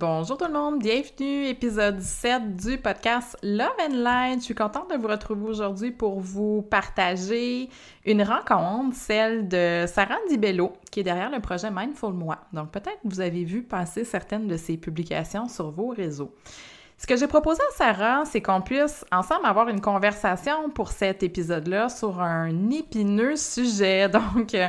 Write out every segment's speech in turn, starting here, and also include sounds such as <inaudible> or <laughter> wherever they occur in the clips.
Bonjour tout le monde, bienvenue, épisode 7 du podcast Love and Light. Je suis contente de vous retrouver aujourd'hui pour vous partager une rencontre, celle de Sarah Dibello, qui est derrière le projet Mindful Moi. Donc peut-être que vous avez vu passer certaines de ses publications sur vos réseaux. Ce que j'ai proposé à Sarah, c'est qu'on puisse ensemble avoir une conversation pour cet épisode-là sur un épineux sujet. <laughs> Donc, euh,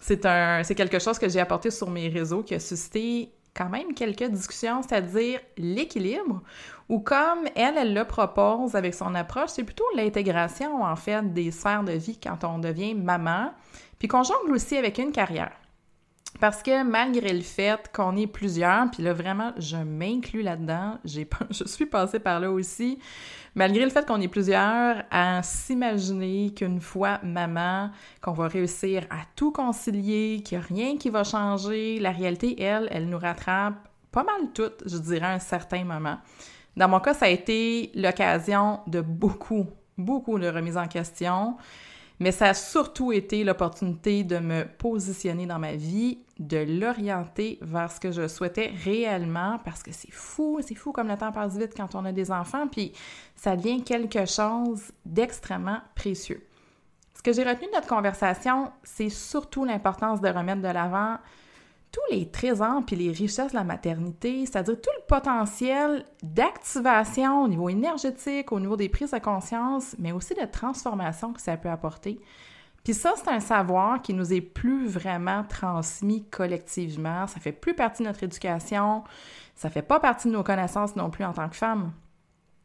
c'est quelque chose que j'ai apporté sur mes réseaux qui a suscité quand même quelques discussions, c'est-à-dire l'équilibre, ou comme elle, elle le propose avec son approche, c'est plutôt l'intégration, en fait, des sphères de vie quand on devient maman, puis qu'on jongle aussi avec une carrière. Parce que malgré le fait qu'on est plusieurs, puis là vraiment, je m'inclus là-dedans, <laughs> je suis passée par là aussi, malgré le fait qu'on est plusieurs à s'imaginer qu'une fois maman, qu'on va réussir à tout concilier, qu'il n'y a rien qui va changer, la réalité, elle, elle nous rattrape pas mal toutes, je dirais, à un certain moment. Dans mon cas, ça a été l'occasion de beaucoup, beaucoup de remises en question mais ça a surtout été l'opportunité de me positionner dans ma vie, de l'orienter vers ce que je souhaitais réellement, parce que c'est fou, c'est fou comme le temps passe vite quand on a des enfants, puis ça devient quelque chose d'extrêmement précieux. Ce que j'ai retenu de notre conversation, c'est surtout l'importance de remettre de l'avant tous les trésors puis les richesses de la maternité, c'est-à-dire tout le potentiel d'activation au niveau énergétique, au niveau des prises de conscience, mais aussi de transformation que ça peut apporter. Puis ça, c'est un savoir qui nous est plus vraiment transmis collectivement. Ça fait plus partie de notre éducation. Ça fait pas partie de nos connaissances non plus en tant que femme.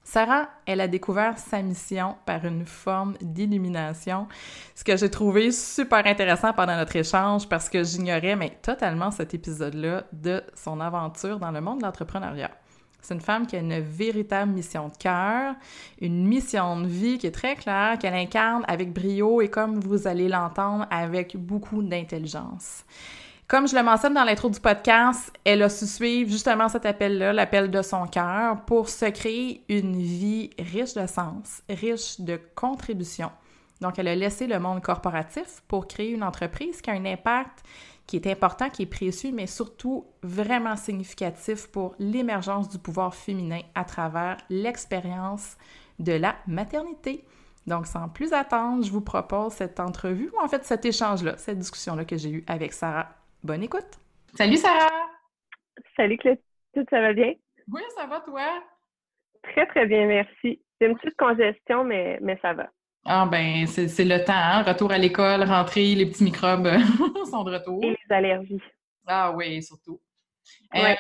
Sarah, elle a découvert sa mission par une forme d'illumination, ce que j'ai trouvé super intéressant pendant notre échange parce que j'ignorais mais totalement cet épisode-là de son aventure dans le monde de l'entrepreneuriat. C'est une femme qui a une véritable mission de cœur, une mission de vie qui est très claire, qu'elle incarne avec brio et comme vous allez l'entendre, avec beaucoup d'intelligence. Comme je le mentionne dans l'intro du podcast, elle a su suivre justement cet appel-là, l'appel de son cœur, pour se créer une vie riche de sens, riche de contributions. Donc, elle a laissé le monde corporatif pour créer une entreprise qui a un impact qui est important, qui est précieux, mais surtout vraiment significatif pour l'émergence du pouvoir féminin à travers l'expérience de la maternité. Donc, sans plus attendre, je vous propose cette entrevue, ou en fait cet échange-là, cette discussion-là que j'ai eue avec Sarah Bonne écoute. Salut Sarah! Salut Clotilde, ça va bien? Oui, ça va toi? Très, très bien, merci. C'est une petite congestion, mais, mais ça va. Ah ben, c'est le temps, hein? Retour à l'école, rentrée, les petits microbes <laughs> sont de retour. Et les allergies. Ah oui, surtout. Euh,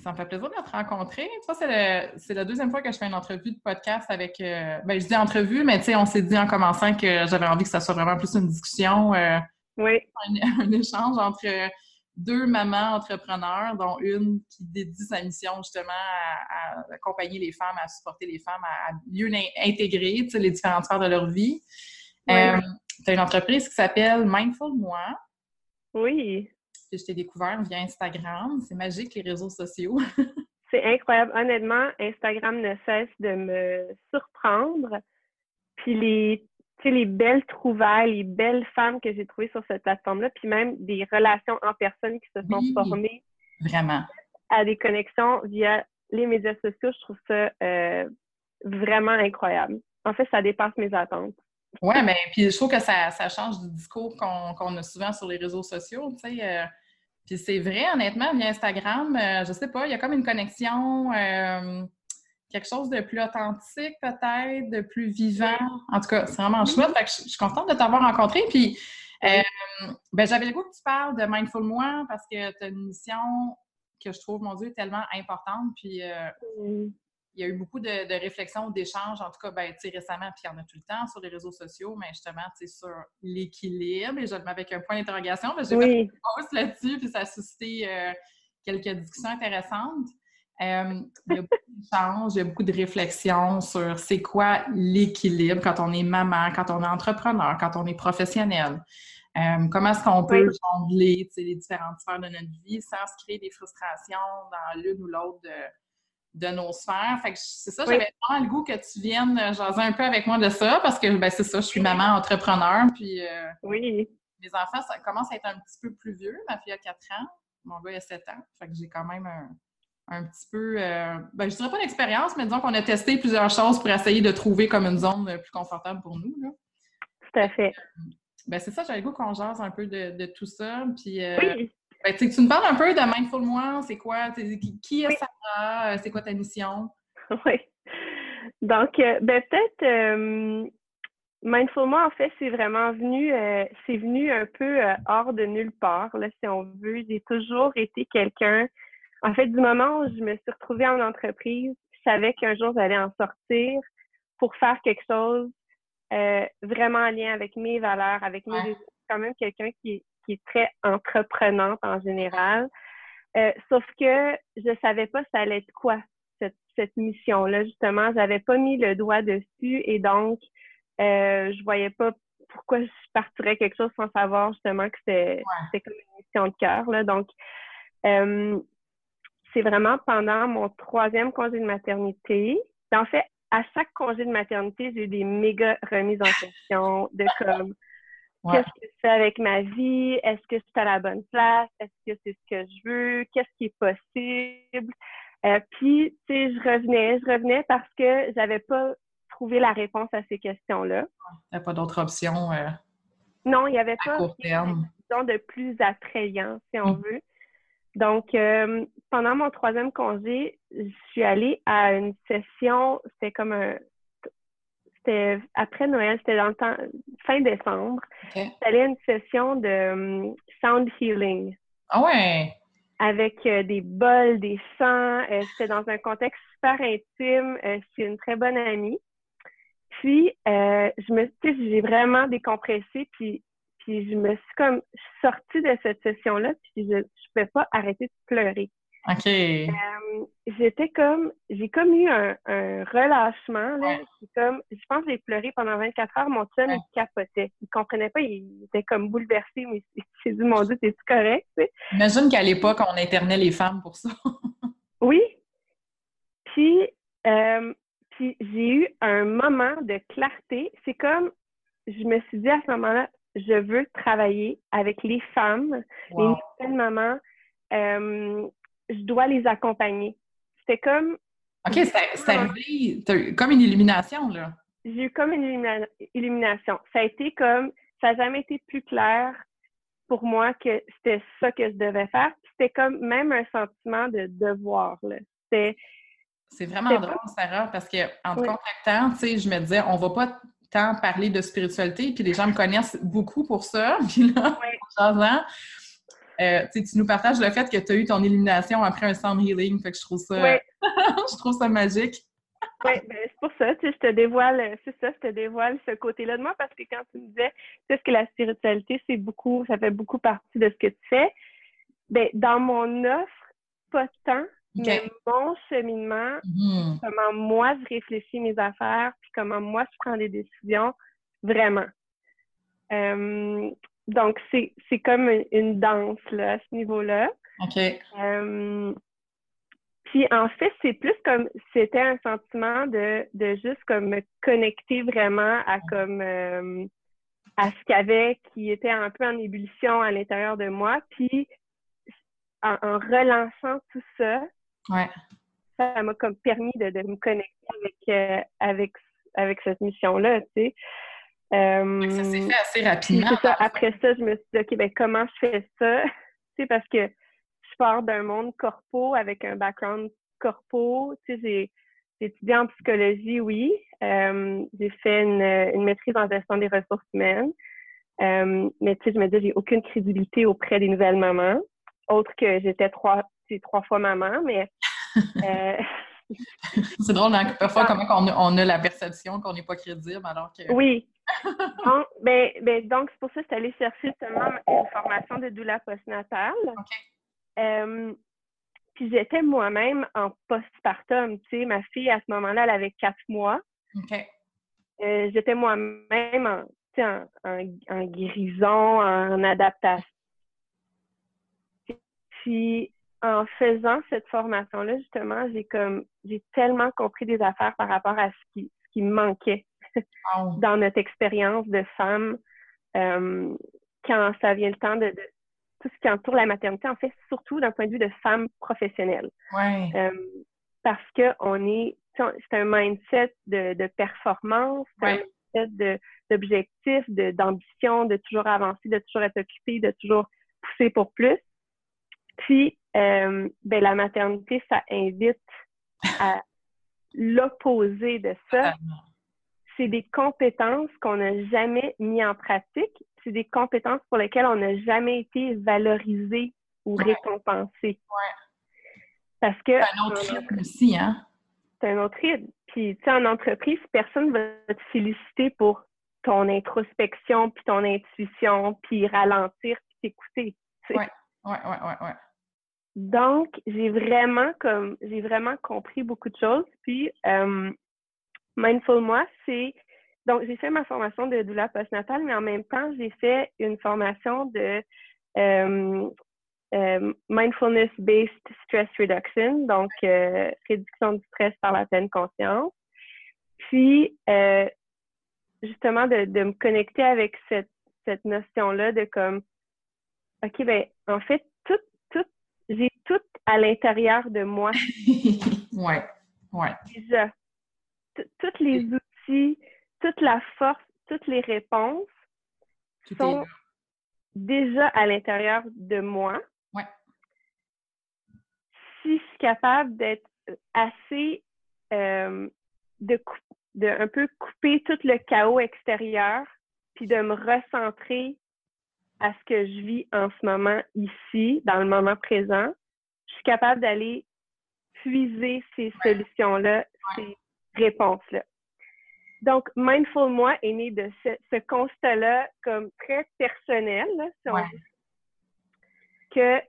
ça me fait plaisir de te rencontrer. Ça, c'est la deuxième fois que je fais une entrevue de podcast avec. Euh, ben, je dis entrevue, mais tu sais, on s'est dit en commençant que j'avais envie que ça soit vraiment plus une discussion. Euh, oui. Un, échange entre deux mamans entrepreneurs, dont une qui dédie sa mission justement à, accompagner les femmes, à supporter les femmes, à, mieux intégrer les différentes sphères de leur vie. Euh, tu as une entreprise qui s'appelle Mindful Moi. Oui. Que je t'ai découvert via Instagram. C'est magique, les réseaux sociaux. <laughs> C'est incroyable. Honnêtement, Instagram ne cesse de me surprendre. Puis les les belles trouvailles, les belles femmes que j'ai trouvées sur cette plateforme-là, puis même des relations en personne qui se sont formées. Vraiment. À des connexions via les médias sociaux, je trouve ça euh, vraiment incroyable. En fait, ça dépasse mes attentes. Oui, mais puis je trouve que ça, change du discours qu'on a souvent sur les réseaux sociaux. Tu sais, euh, Puis c'est vrai, honnêtement, via Instagram, euh, je sais pas, il y a comme une connexion, euh, quelque chose de plus authentique peut-être, de plus vivant. En tout cas, c'est vraiment chouette. Fait que je, suis contente de t'avoir rencontré. Puis euh, ben, j'avais le goût que tu parles de Mindful Moi parce que tu as une mission que je trouve, mon Dieu, tellement importante. Puis il y a eu beaucoup de, réflexions, d'échanges, en tout cas, ben, récemment, puis il y en a tout le temps sur les réseaux sociaux, mais justement, sur l'équilibre, et je le mets avec un point d'interrogation, mais j'ai oui. fait post là-dessus, puis ça a suscité euh, quelques discussions intéressantes. Euh, il y a beaucoup d'échanges, il y a beaucoup de réflexions sur c'est quoi l'équilibre quand on est maman, quand on est entrepreneur, quand on est professionnel. Euh, comment est-ce qu'on peut jongler les différentes sphères de notre vie sans se créer des frustrations dans l'une ou l'autre de de nos sphères? Fait que c'est ça, j'avais vraiment le goût que tu viennes euh, jaser un peu avec moi de ça parce que ben, c'est ça, je suis maman entrepreneur. Puis euh, oui. mes enfants ça commence à être un petit peu plus vieux. Ma fille a 4 ans, mon gars a 7 ans. Fait que j'ai quand même un, petit peu, euh, ben, je dirais pas d'expérience, mais disons qu'on a testé plusieurs choses pour essayer de trouver comme une zone plus confortable pour nous. Là. Tout à fait. ben c'est ça, j'avais le goût qu'on jase un peu de, tout ça. Puis, oui. Ben, tu me parles un peu de Mindful Moi, c'est quoi? Qui, est Sarah? C'est quoi ta mission? <laughs> Oui. Donc, euh, ben, peut-être euh, Mindful Moi, en fait, c'est vraiment venu, euh, c'est venu un peu hors de nulle part, là, si on veut. J'ai toujours été quelqu'un. En fait, du moment où je me suis retrouvée en entreprise, je savais qu'un jour j'allais en sortir pour faire quelque chose vraiment en lien avec mes valeurs, avec mes ouais. quand même quelqu'un qui, qui est très entreprenante en général. Euh, sauf que je savais pas ça allait être quoi cette, cette mission-là, justement. J'avais pas mis le doigt dessus et donc euh, je voyais pas pourquoi je partirais quelque chose sans savoir justement que c'était comme une mission de cœur. Là. Donc, euh, c'est vraiment pendant mon troisième congé de maternité. En fait, à chaque congé de maternité, j'ai eu des méga remises en question de comme Qu'est-ce que je fais avec ma vie? Est-ce que c'est à la bonne place? Est-ce que c'est ce que je veux? Qu'est-ce qui est possible? Euh, puis, tu sais, je revenais, je revenais parce que j'avais pas trouvé la réponse à ces questions-là. Il n'y a pas d'autre option. Euh, non, il n'y avait pas de plus attrayant, si on mm. veut. Donc, euh, pendant mon troisième congé, je suis allée à une session, c'était comme un, c'était après Noël, c'était dans le temps, fin décembre. Okay. C'était une session de um, sound healing. Ah ouais! Avec euh, des bols, des chants. Euh, c'était dans un contexte super intime. Euh, c'est une très bonne amie. Puis, je me j'ai vraiment décompressé, puis, puis je me suis comme sortie de cette session-là, puis je ne pouvais pas arrêter de pleurer. OK. Euh, j'étais comme, j'ai comme eu un, un relâchement, là. comme, je pense que j'ai pleuré pendant 24 heures. Mon son, il capotait. Il comprenait pas, il était comme bouleversé, mais j'ai dit, mon Dieu, t'es-tu correct, tu sais? Imagine qu'à l'époque, on internait les femmes pour ça. <laughs> oui. Puis, euh, puis j'ai eu un moment de clarté. C'est comme, je me suis dit à ce moment-là, je veux travailler avec les femmes, les nouvelles mamans, euh, je dois les accompagner. C'était comme. OK, c'est arrivé comme une illumination, là. J'ai eu comme une illumination. Ça a été comme. Ça n'a jamais été plus clair pour moi que c'était ça que je devais faire. C'était comme même un sentiment de devoir, là. C'est vraiment drôle, Sarah, parce que en te contactant, tu sais, je me disais, on va pas tant parler de spiritualité, puis les gens me connaissent beaucoup pour ça. <laughs> Puis là, en euh, tu nous partages le fait que tu as eu ton élimination après un sound healing. Fait que je trouve ça, <laughs> je trouve ça magique. oui, ben, c'est pour ça, tu sais, je te dévoile, c'est ça, je te dévoile ce côté-là de moi parce que quand tu me disais, tu sais, que la spiritualité, c'est beaucoup, ça fait beaucoup partie de ce que tu fais. Ben, dans mon offre, pas tant, mais mon cheminement, mm-hmm. comment moi je réfléchis mes affaires, puis comment moi je prends des décisions, vraiment. Euh, donc, c'est, c'est comme une, danse là, à ce niveau-là. OK. Euh, puis en fait, c'est plus comme c'était un sentiment de, de juste comme me connecter vraiment à comme euh, à ce qu'il y avait qui était un peu en ébullition à l'intérieur de moi. Puis en, relançant tout ça, ouais. ça m'a comme permis de, de me connecter avec, euh, avec, avec cette mission-là, tu sais. Euh, ça s'est fait assez rapidement. Après ça, je me suis dit, OK, ben comment je fais ça? <laughs> tu sais, parce que je pars d'un monde corpo avec un background corpo, tu sais, j'ai étudié en psychologie, oui. Euh, j'ai fait une, une, maîtrise en gestion des ressources humaines. Euh, mais tu sais, je me dis, j'ai aucune crédibilité auprès des nouvelles mamans, autre que j'étais trois, trois fois maman, mais... <laughs> Euh, c'est drôle, hein, parfois, comment on, on, a la perception qu'on n'est pas crédible, alors que... Oui. donc, ben, ben, donc c'est pour ça que je suis allée chercher seulement une formation de doula postnatale. Euh, puis j'étais moi-même en postpartum, tu sais, ma fille, à ce moment-là, elle avait quatre mois. Euh, j'étais moi-même en, en, en, guérison, en adaptation. Puis en faisant cette formation-là, justement, j'ai comme j'ai tellement compris des affaires par rapport à ce qui, ce qui me manquait <laughs> dans notre expérience de femme euh, quand ça vient le temps de, tout ce qui entoure la maternité, en fait, surtout d'un point de vue de femme professionnelle. Ouais. Euh, parce que on est, c'est un mindset de, de performance, un mindset d'objectif, d'ambition, de, toujours avancer, de toujours être occupé, de toujours pousser pour plus. Puis, euh, ben, la maternité, ça invite à <laughs> l'opposé de ça. C'est des compétences qu'on n'a jamais mis en pratique. C'est des compétences pour lesquelles on n'a jamais été valorisé ou récompensé. Ouais. Parce que. C'est un autre rythme aussi, hein? C'est un autre rythme. Puis, tu sais, en entreprise, personne ne va te féliciter pour ton introspection, puis ton intuition, puis ralentir, puis t'écouter. Oui, oui, oui, oui. Ouais. Donc, j'ai vraiment comme j'ai vraiment compris beaucoup de choses. Puis euh, Mindful Moi, c'est donc j'ai fait ma formation de doula postnatale, mais en même temps, j'ai fait une formation de euh, euh, mindfulness-based stress reduction, donc réduction du stress par la pleine conscience. Puis justement de, de me connecter avec cette, cette notion-là de comme OK, ben en fait, j'ai tout à l'intérieur de moi. <laughs> ouais, ouais. Déjà, tous les outils, toute la force, toutes les réponses sont déjà à l'intérieur de moi. Ouais. Si je suis capable d'être assez euh, de, de un peu couper tout le chaos extérieur, puis de me recentrer à ce que je vis en ce moment ici, dans le moment présent, je suis capable d'aller puiser ces solutions-là, ces réponses-là. Donc, Mindful Moi est né de ce, constat-là comme très personnel, si on dit, que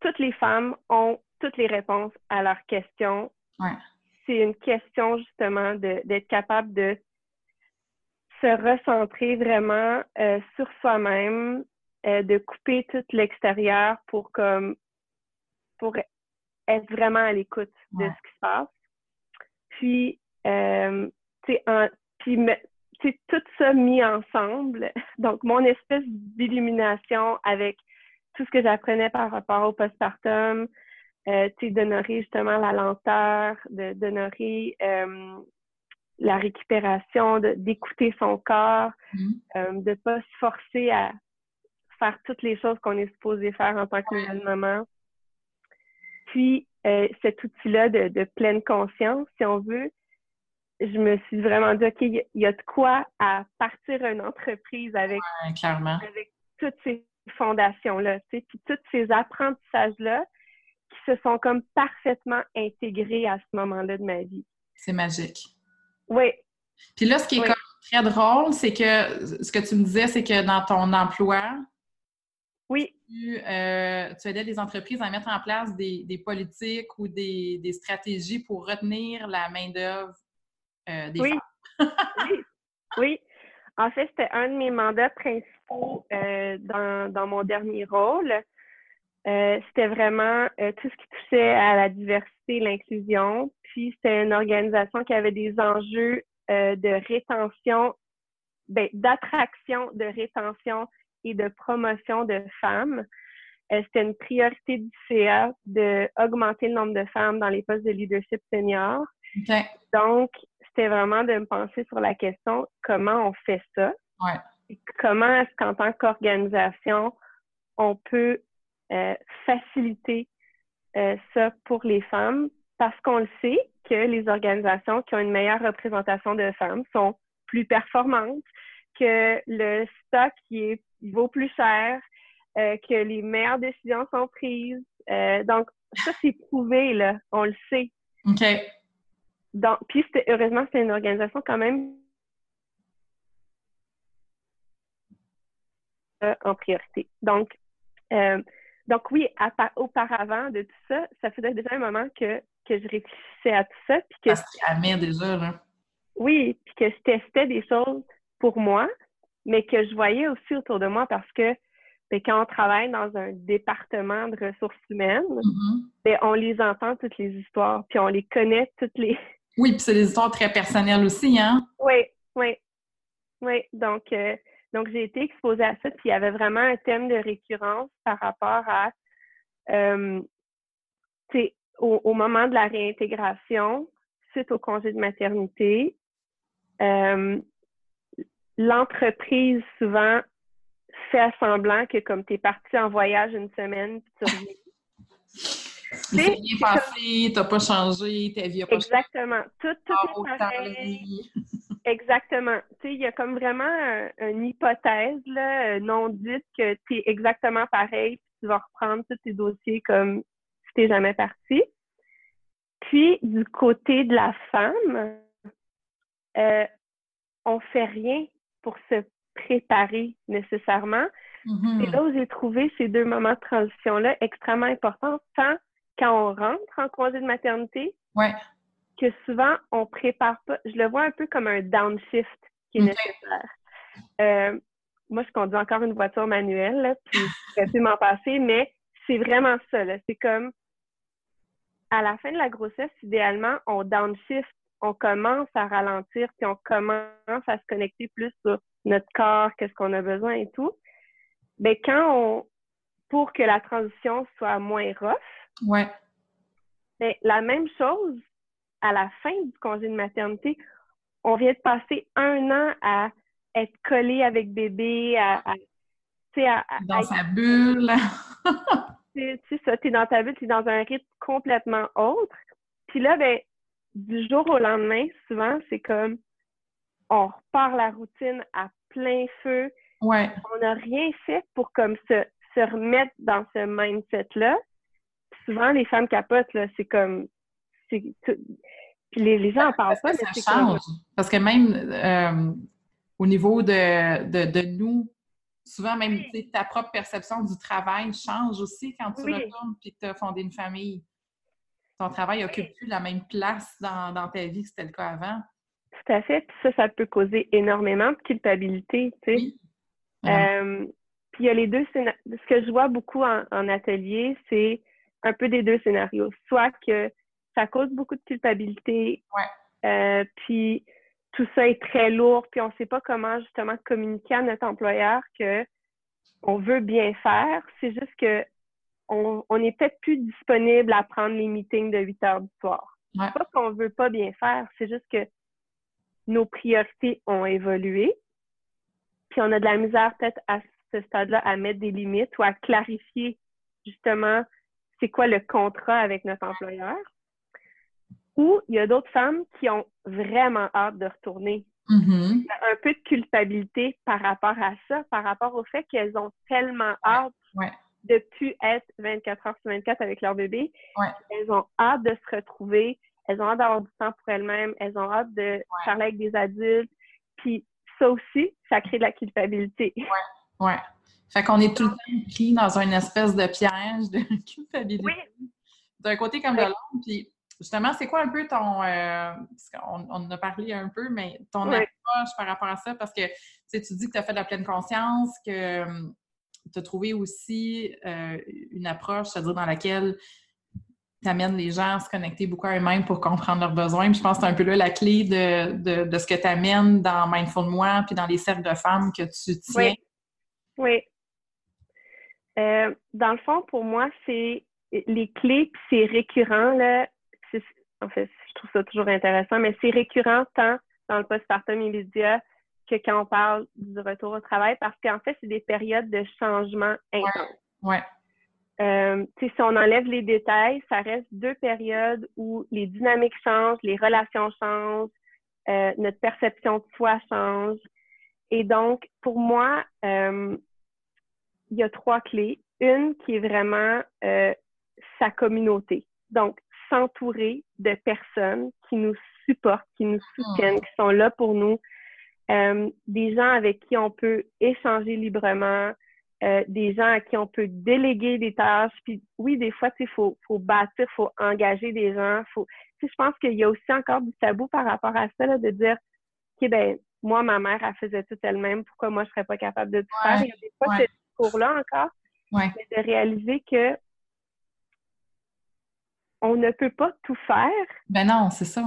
toutes les femmes ont toutes les réponses à leurs questions. C'est une question justement d'être capable de se recentrer vraiment euh, sur soi-même, euh, de couper tout l'extérieur pour comme pour être vraiment à l'écoute de ce qui se passe. Puis, euh, puis tout ça mis ensemble. <laughs> Donc, mon espèce d'illumination avec tout ce que j'apprenais par rapport au postpartum, euh, d'honorer justement la lenteur, d'honorer euh, la récupération, d'écouter son corps, mm-hmm. euh, de ne pas se forcer à faire toutes les choses qu'on est supposé faire en tant que nouvelle maman. Puis, euh, cet outil-là de, de, pleine conscience, si on veut, je me suis vraiment dit, OK, il y, a de quoi à partir une entreprise avec, avec toutes ces fondations-là, puis tous ces apprentissages-là qui se sont comme parfaitement intégrés à ce moment-là de ma vie. C'est magique. Oui. Puis là, ce qui est comme très drôle, c'est que ce que tu me disais, c'est que dans ton emploi, oui. Tu, euh, tu aidais les entreprises à mettre en place des, politiques ou des, stratégies pour retenir la main-d'œuvre euh, des oui. femmes. oui. Oui. En fait, c'était un de mes mandats principaux euh, dans, dans, mon dernier rôle. C'était vraiment tout ce qui touchait à la diversité, l'inclusion. Puis c'était une organisation qui avait des enjeux de rétention, ben, d'attraction, de rétention et de promotion de femmes. Euh, c'était une priorité du CA d'augmenter le nombre de femmes dans les postes de leadership senior. Donc, c'était vraiment de me penser sur la question comment on fait ça? Ouais. comment est-ce qu'en tant qu'organisation, on peut euh, faciliter euh, ça pour les femmes parce qu'on le sait que les organisations qui ont une meilleure représentation de femmes sont plus performantes, que le stock qui est, vaut plus cher, euh, que les meilleures décisions sont prises. donc, ça, c'est prouvé, là. On le sait. OK. Donc, puis, heureusement, c'est une organisation quand même en priorité. Donc, euh, donc oui, auparavant de tout ça, ça faisait déjà un moment que, que je réfléchissais à tout ça. Puis que, ça déjà, là. Oui, puis que je testais des choses pour moi, mais que je voyais aussi autour de moi parce que ben, quand on travaille dans un département de ressources humaines, mm-hmm. ben, on les entend toutes les histoires, puis on les connaît toutes les... <laughs> Oui, puis c'est des histoires très personnelles aussi, hein? Oui, oui. Oui, donc, euh, donc, j'ai été exposée à ça, puis il y avait vraiment un thème de récurrence par rapport à, euh, au, au, moment de la réintégration, suite au congé de maternité, euh, l'entreprise souvent fait semblant que comme tu es parti en voyage une semaine, puis tu reviens. C'est bien passé, t'as pas changé, ta vie a pas Exactement. Tout, tout est pareil. <laughs> Exactement. Tu sais, il y a comme vraiment une hypothèse là, euh, non dite que tu es exactement pareil, puis tu vas reprendre tous tes dossiers comme si tu jamais parti. Puis, du côté de la femme, euh, on fait rien pour se préparer nécessairement. Mm-hmm. C'est là où j'ai trouvé ces deux moments de transition-là extrêmement importants, tant quand on rentre en congé de maternité, ouais que souvent, on prépare pas. Je le vois un peu comme un downshift qui est nécessaire. Euh, moi, je conduis encore une voiture manuelle, là, puis je vais m'en passer, mais c'est vraiment ça. C'est comme à la fin de la grossesse, idéalement, on downshift, on commence à ralentir, puis on commence à se connecter plus sur notre corps, qu'est-ce qu'on a besoin et tout. Ben, quand on, pour que la transition soit moins rough, ouais. ben, la même chose, à la fin du congé de maternité, on vient de passer un an à être collé avec bébé, à, dans sa bulle. <laughs> c'est ça, t'es dans ta bulle, t'es dans un rythme complètement autre. Puis là, ben, du jour au lendemain, souvent, c'est comme on repart la routine à plein feu. Ouais. On n'a rien fait pour comme se, se remettre dans ce mindset-là. Souvent, les femmes capotent, là, c'est comme puis les, gens en parlent pas. Ça change. Parce que même euh, au niveau de, de, nous, souvent même ta propre perception du travail change aussi quand tu retournes et que tu as fondé une famille. Ton travail n'occupe plus la même place dans, ta vie que c'était le cas avant? Tout à fait. Puis ça, ça peut causer énormément de culpabilité, tu sais. Euh, puis il y a les deux scénarios. Ce que je vois beaucoup en, en atelier, c'est un peu des deux scénarios. Soit que ça cause beaucoup de culpabilité. Euh, puis tout ça est très lourd, puis on ne sait pas comment justement communiquer à notre employeur que on veut bien faire. C'est juste que on, on est peut-être plus disponible à prendre les meetings de 8 heures du soir. Ouais. pas qu'on veut pas bien faire, c'est juste que nos priorités ont évolué. Puis on a de la misère peut-être à ce stade-là à mettre des limites ou à clarifier justement c'est quoi le contrat avec notre employeur? Ou il y a d'autres femmes qui ont vraiment hâte de retourner. Mm-hmm. Un peu de culpabilité par rapport à ça, par rapport au fait qu'elles ont tellement hâte de de plus être 24 heures sur 24 avec leur bébé. Elles ont hâte de se retrouver, elles ont hâte d'avoir du temps pour elles-mêmes, elles ont hâte de parler avec des adultes. Puis ça aussi, ça crée de la culpabilité. Ouais, ouais. Fait qu'on est tout le temps pris dans une espèce de piège de <laughs> culpabilité. Oui. D'un côté comme de l'autre, puis Justement, c'est quoi un peu ton. Euh, on, en a parlé un peu, mais ton approche par rapport à ça? Parce que tu dis que tu as fait de la pleine conscience, que hum, tu as trouvé aussi euh, une approche, c'est-à-dire dans laquelle tu amènes les gens à se connecter beaucoup à eux-mêmes pour comprendre leurs besoins. je pense que c'est un peu là la clé de, de, ce que tu amènes dans Mindful Moi puis dans les cercles de femmes que tu tiens. Oui. Oui. Euh, dans le fond, pour moi, c'est les clés, puis c'est récurrent. Là, en fait, je trouve ça toujours intéressant, mais c'est récurrent tant dans le postpartum immédiat que quand on parle du retour au travail, parce qu'en fait, c'est des périodes de changement intense. Ouais. euh, si on enlève les détails, ça reste deux périodes où les dynamiques changent, les relations changent, euh, notre perception de soi change. Et donc, pour moi, euh, il y a trois clés. Une qui est vraiment euh, sa communauté. Donc, s'entourer de personnes qui nous supportent, qui nous soutiennent, qui sont là pour nous, euh, des gens avec qui on peut échanger librement, euh, des gens à qui on peut déléguer des tâches. Puis oui, des fois, il faut, faut bâtir, il faut engager des gens. Faut, je pense qu'il y a aussi encore du tabou par rapport à ça, là, de dire, OK, ben, moi, ma mère, elle faisait tout elle-même, pourquoi moi, je serais pas capable de tout faire? Des fois, discours-là encore, mais de réaliser que on ne peut pas tout faire. Ben non, c'est ça.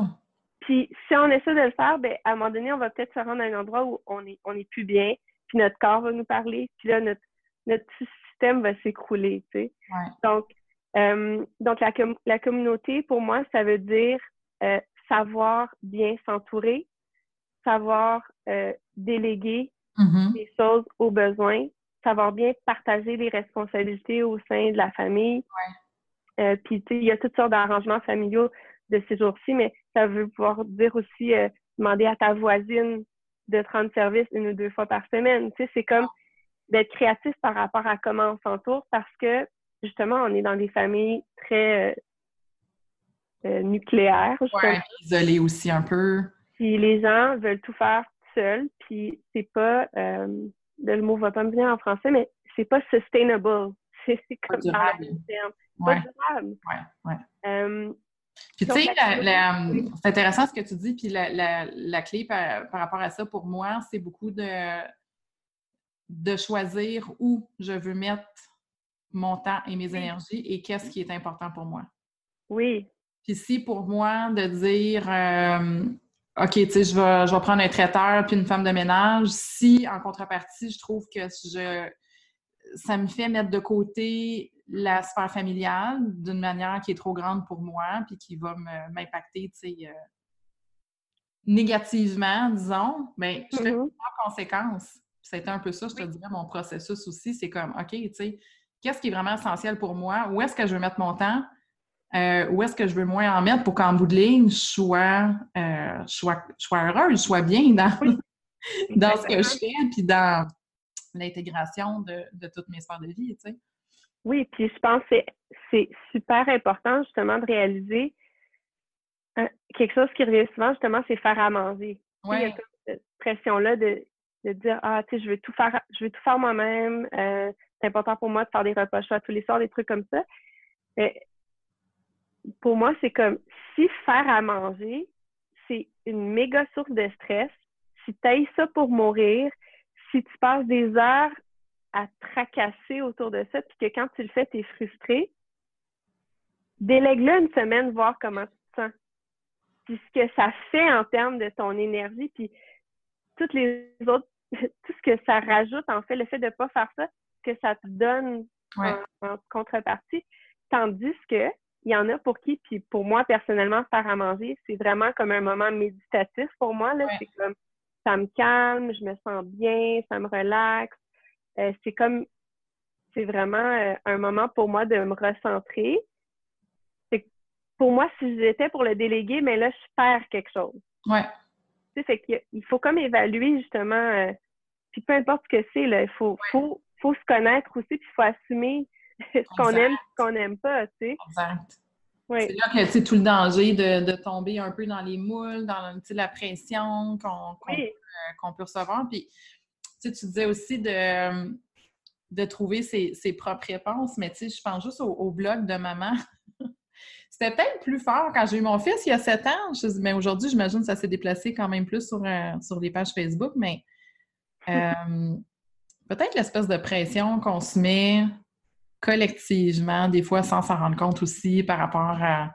Puis si on essaie de le faire, ben à un moment donné, on va peut-être se rendre à un endroit où on est, on est plus bien, puis notre corps va nous parler, puis là, notre, notre système va s'écrouler, tu sais. Donc, euh, donc la, la communauté, pour moi, ça veut dire euh, savoir bien s'entourer, savoir euh, déléguer mm-hmm. les choses aux besoins, savoir bien partager les responsabilités au sein de la famille. Ouais. puis, tu sais, il y a toutes sortes d'arrangements familiaux de ces jours-ci, mais ça veut pouvoir dire aussi euh, demander à ta voisine de te rendre service une ou deux fois par semaine. Tu sais, c'est comme d'être créatif par rapport à comment on s'entoure parce que justement, on est dans des familles très euh, euh nucléaires. Ouais, isolées aussi un peu. Puis les gens veulent tout faire seuls, puis c'est pas, euh, le mot va pas me venir en français, mais c'est pas sustainable. <laughs> C'est comme pas durable. Pas durable. Ouais, ouais. Euh, puis tu sais, c'est intéressant ce que tu dis, puis la, la, clé par, par, rapport à ça, pour moi, c'est beaucoup de, de choisir où je veux mettre mon temps et mes énergies et qu'est-ce qui est important pour moi. Oui. Puis si pour moi, de dire, euh, OK, tu sais, je vais, je vais prendre un traiteur puis une femme de ménage, si en contrepartie, je trouve que je, ça me fait mettre de côté la sphère familiale d'une manière qui est trop grande pour moi, puis qui va m'impacter, tu sais, euh, négativement, disons, mais je fais mm en conséquence. C'était un peu ça, je te dirais, mon processus aussi. C'est comme, OK, tu sais, qu'est-ce qui est vraiment essentiel pour moi? Où est-ce que je veux mettre mon temps? Euh, où est-ce que je veux moins en mettre pour qu'en bout de ligne, je sois, euh, sois heureuse, je sois bien dans, <laughs> dans ce que je fais, puis dans l'intégration de, de toutes mes sphères de vie, tu sais. Oui, puis je pense que c'est super important justement de réaliser euh, quelque chose qui revient souvent justement, c'est faire à manger. Il y a cette pression-là de, de, dire Ah, tu sais, je veux tout faire, je veux tout faire moi-même, euh, c'est important pour moi de faire des repas chauds tous les soirs, des trucs comme ça. Mais pour moi, c'est comme si faire à manger, c'est une méga source de stress. Si tu ça pour mourir, si tu passes des heures à tracasser autour de ça, puis que quand tu le fais, tu es frustré, délègue-le une semaine, voir comment tu te sens. Puis ce que ça fait en termes de ton énergie, puis toutes les autres, <laughs> tout ce que ça rajoute, en fait, le fait de ne pas faire ça, que ça te donne en, contrepartie. Tandis que il y en a pour qui, puis pour moi, personnellement, faire à manger, c'est vraiment comme un moment méditatif pour moi. Là. C'est comme ça me calme, je me sens bien, ça me relaxe. Euh, c'est comme, c'est vraiment euh, un moment pour moi de me recentrer. pour moi, si j'étais pour le déléguer, mais là, je perds quelque chose. Ouais. Tu sais, fait qu'il faut comme évaluer justement, euh, puis peu importe ce que c'est, là, il faut, faut, faut se connaître aussi, puis il faut assumer <laughs> ce qu'on aime, ce qu'on n'aime pas, tu sais. Exact. C'est là que tu tout le danger de, de, tomber un peu dans les moules, dans la pression qu'on qu'on peut recevoir. Puis tu, disais aussi de, de trouver ses, propres réponses, mais tu sais, je pense juste au, blog de maman. <laughs> C'était peut-être plus fort quand j'ai eu mon fils il y a sept ans. mais aujourd'hui, j'imagine que ça s'est déplacé quand même plus sur, euh, sur les pages Facebook, mais <laughs> euh, peut-être l'espèce de pression qu'on se met collectivement, des fois sans s'en rendre compte aussi par rapport à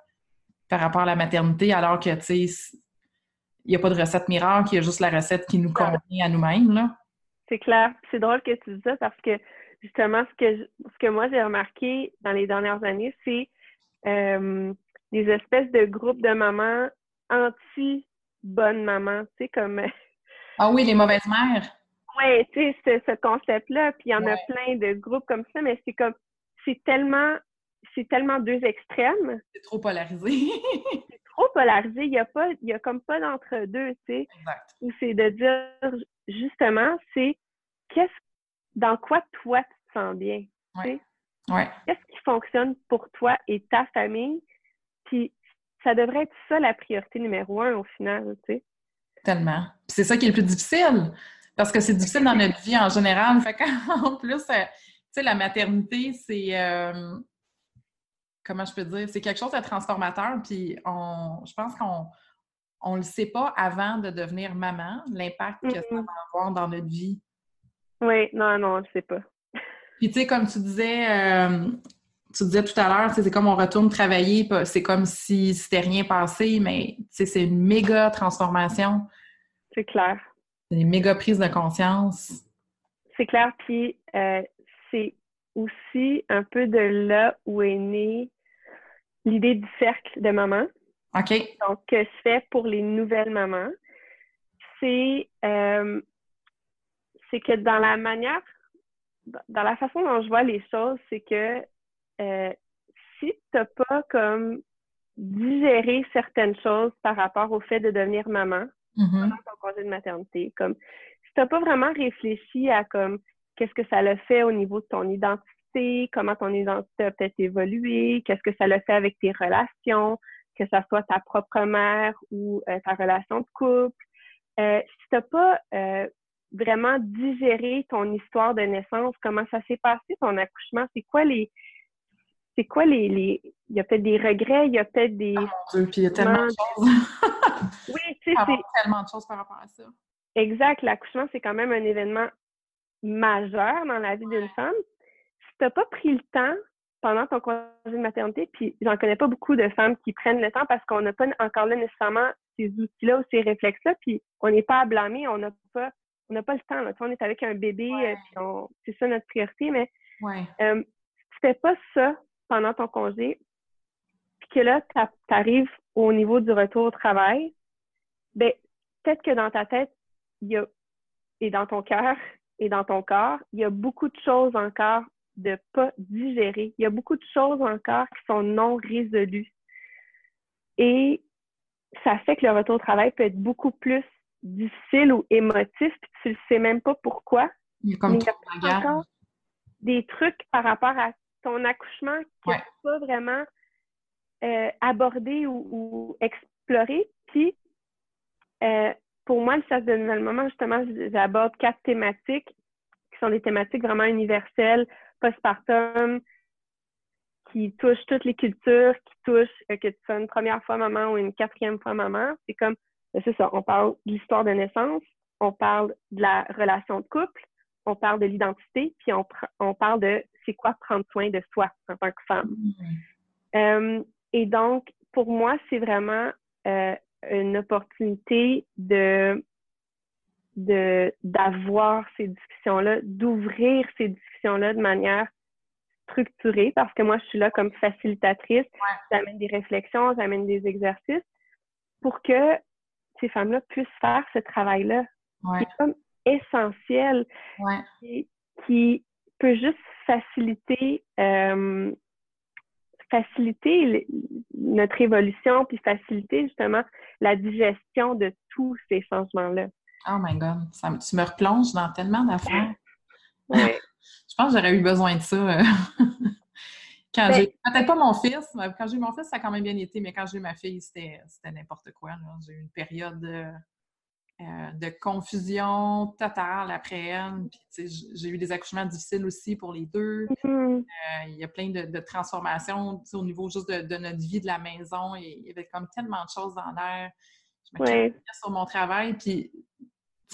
par rapport à la maternité, alors que tu sais, il n'y a pas de recette miracle, il y a juste la recette qui nous convient à nous-mêmes. Là. C'est clair. C'est drôle que tu dis ça parce que justement, ce que, ce que moi j'ai remarqué dans les dernières années, c'est euh, des espèces de groupes de mamans anti-bonnes mamans, tu sais, comme. ah oui, les mauvaises mères. Oui, tu sais, ce, concept-là. Puis il y en a plein de groupes comme ça, mais c'est comme c'est tellement, c'est tellement deux extrêmes. C'est trop polarisé. <laughs> c'est trop polarisé. Il y a pas, il y a comme pas d'entre-deux, tu sais. Exact. Où c'est de dire, justement, c'est qu'est-ce, dans quoi toi tu te sens bien, tu sais. Ouais. Qu'est-ce qui fonctionne pour toi et ta famille? Puis ça devrait être ça la priorité numéro un au final, tu sais. Tellement. c'est ça qui est le plus difficile. Parce que c'est difficile dans notre <laughs> vie en général. Fait qu'en <laughs> plus, euh, sais, la maternité, c'est. Euh, comment je peux dire? C'est quelque chose de transformateur. Puis on, je pense qu'on on le sait pas avant de devenir maman, l'impact que ça va avoir dans notre vie. Oui, non, non, on le sait pas. Puis tu sais, comme tu disais, euh, tu disais tout à l'heure, c'est comme on retourne travailler, c'est comme si c'était rien passé, mais c'est une méga transformation. C'est clair. C'est une méga prise de conscience. C'est clair, puis euh, c'est aussi un peu de là où est née l'idée du cercle de maman. OK. Donc, que je fais pour les nouvelles mamans, c'est euh, que dans la manière, dans la façon dont je vois les choses, c'est que euh, si tu n'as pas comme digéré certaines choses par rapport au fait de devenir maman mm-hmm. pendant ton congé de maternité, comme si tu n'as pas vraiment réfléchi à comme qu'est-ce que ça l'a fait au niveau de ton identité, comment ton identité a peut-être évolué, qu'est-ce que ça l'a fait avec tes relations, que ça soit ta propre mère ou euh, ta relation de couple? Euh, si tu n'as pas euh, vraiment digéré ton histoire de naissance, comment ça s'est passé ton accouchement, c'est quoi les c'est quoi les, les... Il y a peut-être des regrets, il y a peut-être des... Oh puis il y a tellement de choses. oui, tu sais, <laughs> c'est... tellement de choses par rapport à ça. Exact. L'accouchement, c'est quand même un événement majeur dans la vie d'une femme. Si tu n'as pas pris le temps pendant ton congé de maternité, puis j'en connais pas beaucoup de femmes qui prennent le temps parce qu'on n'a pas encore là nécessairement ces outils-là ou ces réflexes-là, puis on n'est pas à blâmer, on n'a pas on n'a pas le temps. Là. on est avec un bébé, euh, c'est ça notre priorité, mais ouais. euh, tu fais pas ça pendant ton congé, puis que là, tu arrives au niveau du retour au travail, ben peut-être que dans ta tête, il y a, et dans ton cœur et dans ton corps, il y a beaucoup de choses encore de pas digérer. Il y a beaucoup de choses encore qui sont non résolues. Et ça fait que le retour au travail peut être beaucoup plus difficile ou émotif, puis tu ne sais même pas pourquoi. Il y a comme encore des trucs par rapport à ton accouchement qui n'est pas vraiment euh, abordé ou, exploré. Puis, euh, pour moi, le cercle de nouvelles moments, justement, j'aborde quatre thématiques qui sont des thématiques vraiment universelles, postpartum, qui touchent toutes les cultures, qui touchent euh, que tu sois une première fois maman ou une quatrième fois maman. C'est comme, ben, c'est ça, on parle de l'histoire de naissance, on parle de la relation de couple, on parle de l'identité, puis on, on parle de c'est quoi prendre soin de soi en tant que femme. Mm. Euh, et donc, pour moi, c'est vraiment euh, une opportunité de d'avoir ces discussions-là, d'ouvrir ces discussions-là de manière structurée, parce que moi, je suis là comme facilitatrice, j'amène des réflexions, j'amène des exercices pour que ces femmes-là puissent faire ce travail-là. C'est comme essentiel, qui, peut juste faciliter euh, faciliter notre évolution puis faciliter justement la digestion de tous ces changements-là. Oh my God, ça, tu me replonges dans tellement d'affaires. <laughs> Je pense que j'aurais eu besoin de ça. Euh, <laughs> quand ben j'ai peut-être pas mon fils, quand j'ai eu mon fils, ça a quand même bien été, mais quand j'ai eu ma fille, c'était n'importe quoi. J'ai eu une période euh, de confusion totale après elle. j'ai eu des accouchements difficiles aussi pour les deux. Mm-hmm. Euh, il y a plein de, transformations au niveau juste de, notre vie de la maison. il y avait comme tellement de choses dans l'air. Je me ouais. sur mon travail. Puis,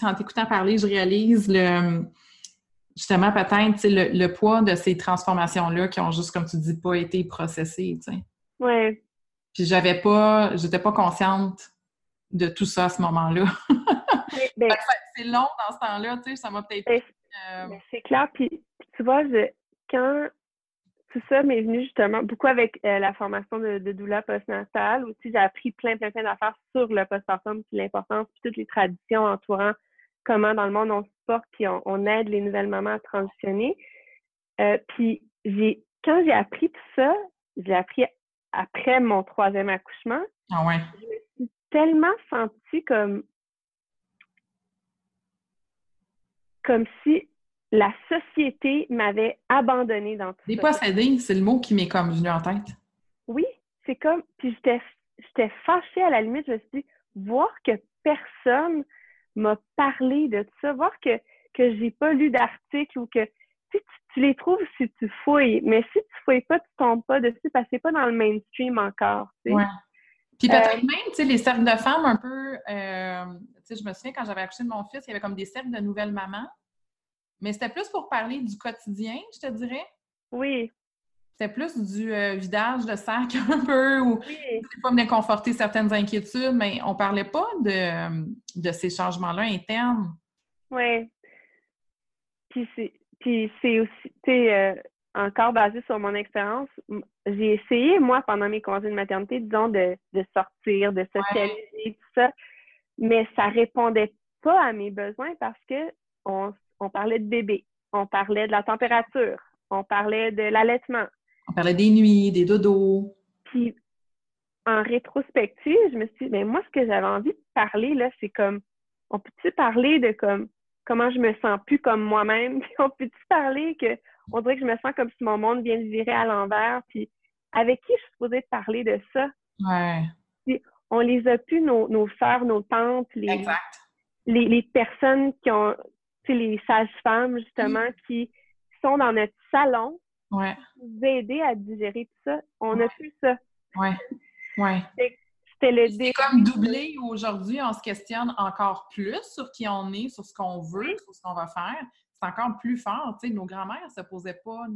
en t'écoutant parler, je réalise le justement peut-être le, le, poids de ces transformations-là qui ont juste, comme tu dis, pas été processées. Oui. Puis j'avais pas, j'étais pas consciente de tout ça à ce moment-là. <laughs> Ben c'est long dans ce temps-là, tu sais, ça m'a peut-être... Ben, euh, ben, c'est clair, puis, tu vois, quand tout ça m'est venu justement beaucoup avec euh, la formation de, de doula postnatale, aussi j'ai appris plein, plein, plein d'affaires sur le postpartum, puis l'importance, puis toutes les traditions entourant comment dans le monde on se porte, puis on, aide les nouvelles mamans à transitionner. Euh, puis j'ai quand j'ai appris tout ça, j'ai appris après mon troisième accouchement. Ah ouais. Je me suis tellement sentie comme comme si la société m'avait abandonnée dans tout ça. Dépossédée, c'est le mot qui m'est comme venu en tête. Oui, c'est comme, puis j'étais, j'étais fâchée à la limite, je me suis dit, voir que personne m'a parlé de ça, voir que, que j'ai pas lu d'article ou que tu, tu, les trouves si tu fouilles, mais si tu fouilles pas, tu tombes pas dessus parce que c'est pas dans le mainstream encore. Tu sais. Ouais. Puis peut-être même, tu sais, les cercles de femmes un peu, euh, tu sais, je me souviens quand j'avais accouché de mon fils, il y avait comme des cercles de nouvelles mamans. Mais c'était plus pour parler du quotidien, je te dirais. Oui. C'était plus du euh, vidage de sac <laughs> un peu, ou Oui. pas venir conforter certaines inquiétudes, mais on parlait pas de, de ces changements-là internes. Oui. Puis c'est, puis c'est aussi, tu sais, euh, encore basé sur mon expérience, j'ai essayé, moi, pendant mes congés de maternité, disons, de, de sortir, de socialiser, tout ça, mais ça répondait pas à mes besoins parce que on, on parlait de bébé, on parlait de la température, on parlait de l'allaitement. On parlait des nuits, des dodos. Puis, en rétrospective, je me suis dit, mais moi, ce que j'avais envie de parler, là, c'est comme, on peut-tu parler de comme, comment je me sens plus comme moi-même? <laughs> Puis, on peut-tu parler que, on dirait que je me sens comme si mon monde vient de virer à l'envers? Puis, avec qui je suis supposée parler de ça? Ouais, On les a plus, nos, nos sœurs, nos tantes, les, exact. les, les personnes qui ont, tu sais, les sages-femmes, justement, qui sont dans notre salon, Ouais, nous aider à digérer tout ça. On a plus ça. ouais, ouais. <laughs> C'était le C'est début. comme doublé aujourd'hui, on se questionne encore plus sur qui on est, sur ce qu'on veut, sur ce qu'on va faire. C'est encore plus fort. Tu sais, nos grands-mères ne se posaient pas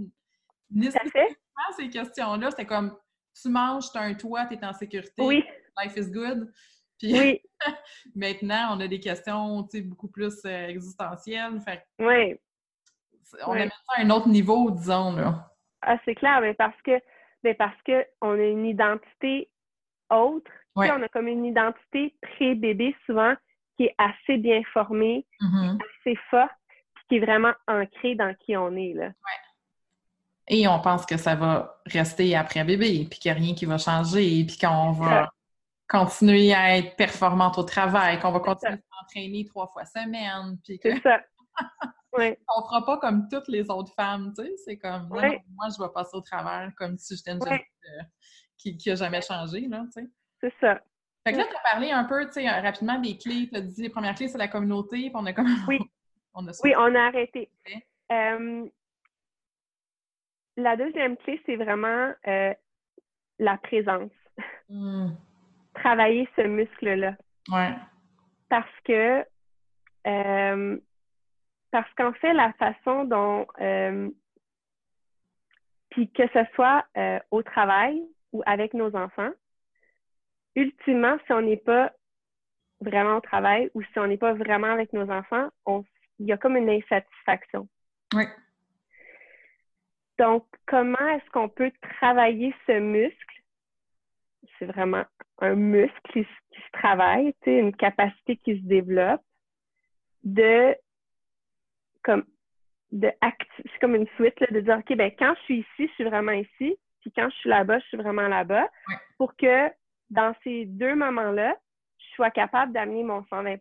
nécessairement ces questions-là. C'était comme tu manges, tu as un toit, tu es en sécurité, Oui, life is good. Puis oui, <laughs> maintenant, on a des questions tu sais, beaucoup plus euh, existentielles. Fait oui. on Ouais. a ça à un autre niveau, disons. Là. Ah, c'est clair, mais parce que mais parce que on a une identité autre. Ouais. on a comme une identité pré-bébé souvent qui est assez bien formée, Mhm. assez forte, qui est vraiment ancrée dans qui on est. Là. Et on pense que ça va rester après bébé, puis qu'il n'y a rien qui va changer, puis qu'on va continuer à être performante au travail, qu'on va continuer à s'entraîner trois fois semaine, puis C'est ça. <laughs> Oui, qu'on fera pas comme toutes les autres femmes, tu sais. C'est comme, non, Ouais. non, moi, je vais passer au travers comme si j'étais une jeune fille, euh, qui, qui a jamais changé, là, tu sais. c'est ça. Fait que là, tu as parlé un peu, tu sais, euh, rapidement des clés. Tu as dit les premières clés, c'est la communauté, puis on a comme... Oui. <laughs> on a Oui, on a arrêté. Euh, la deuxième clé, c'est vraiment euh, la présence. Hmm. Travailler ce muscle-là. Ouais. parce que euh, parce qu'en fait la façon dont euh, puis que ce soit au travail ou avec nos enfants, ultimement si on n'est pas vraiment au travail ou si on n'est pas vraiment avec nos enfants, on, il y a comme une insatisfaction. Oui. Donc, comment est-ce qu'on peut travailler ce muscle? C'est vraiment un muscle qui, se- qui se travaille, tu sais, une capacité qui se développe de comme de c'est comme une suite là, de dire OK, ben quand je suis ici, je suis vraiment ici, puis quand je suis là-bas, je suis vraiment là-bas, Ouais. pour que dans ces deux moments-là, je sois capable d'amener mon 120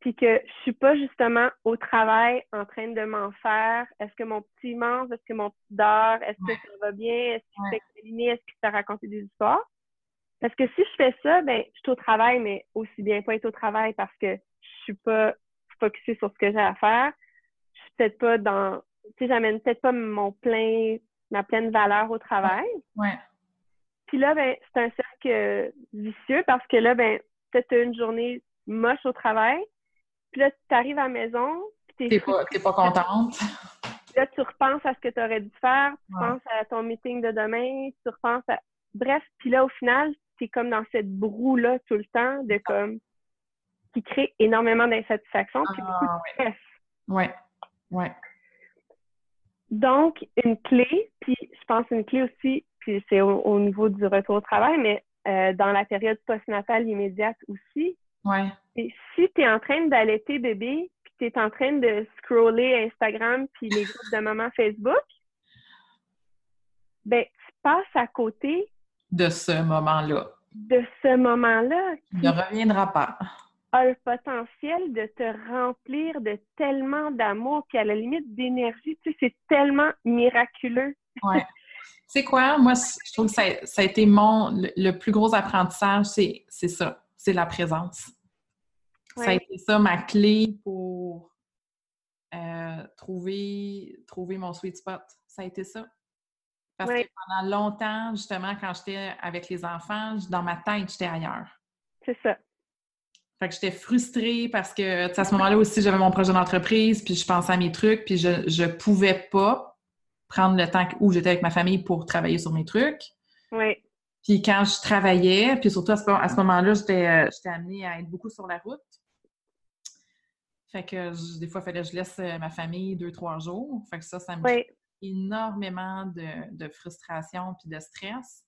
puis que je suis pas justement au travail en train de m'en faire. Est-ce que mon petit mange? Est-ce que mon petit dort? Est-ce que ça va bien? Est-ce qu'il Ouais. fait? Est-ce qu'il t'a raconté des histoires? Parce que si je fais ça, ben, je suis au travail, mais aussi bien pas être au travail parce que je suis pas focusée sur ce que j'ai à faire. Je suis peut-être pas dans, tu sais, j'amène peut-être pas mon plein, ma pleine valeur au travail. Ouais. Puis là, ben, c'est un cercle vicieux parce que là, ben, peut-être une journée moche au travail. Puis là, tu arrives à la maison, t'es pas, pas contente. Puis là, tu repenses à ce que tu aurais dû faire, tu Ouais. penses à ton meeting de demain, tu repenses à... Bref, puis là, au final, tu es comme dans cette broue-là tout le temps de comme... qui crée énormément d'insatisfaction puis beaucoup de Ah, stress. Ouais. Ouais. Donc, une clé, puis je pense une clé aussi, puis c'est au, au niveau du retour au travail, mais euh, dans la période postnatale immédiate aussi, Ouais. Et si tu es en train d'allaiter bébé, puis tu es en train de scroller Instagram puis les <laughs> groupes de maman Facebook, ben, tu passes à côté de ce moment-là. De ce moment-là. Il ne reviendra pas. A le potentiel de te remplir de tellement d'amour, puis à la limite d'énergie. Tu sais, c'est tellement miraculeux. Ouais. <laughs> Tu sais quoi? Moi, je trouve que ça, a été mon... Le, plus gros apprentissage, c'est ça. C'est la présence. Ça a été ça, ma clé pour euh, trouver, trouver mon sweet spot. Ça a été ça. Parce que pendant longtemps, justement, quand j'étais avec les enfants, dans ma tête, j'étais ailleurs. C'est ça. Fait que j'étais frustrée parce que, à ce moment-là aussi, j'avais mon projet d'entreprise, puis je pensais à mes trucs, puis je ne pouvais pas prendre le temps où j'étais avec ma famille pour travailler sur mes trucs. Oui. Puis quand je travaillais, puis surtout à ce, moment-là, euh, j'étais amenée à être beaucoup sur la route. Fait que des fois, il fallait que je laisse euh, ma famille deux, trois jours. Fait que ça, ça me oui énormément de, frustration puis de stress.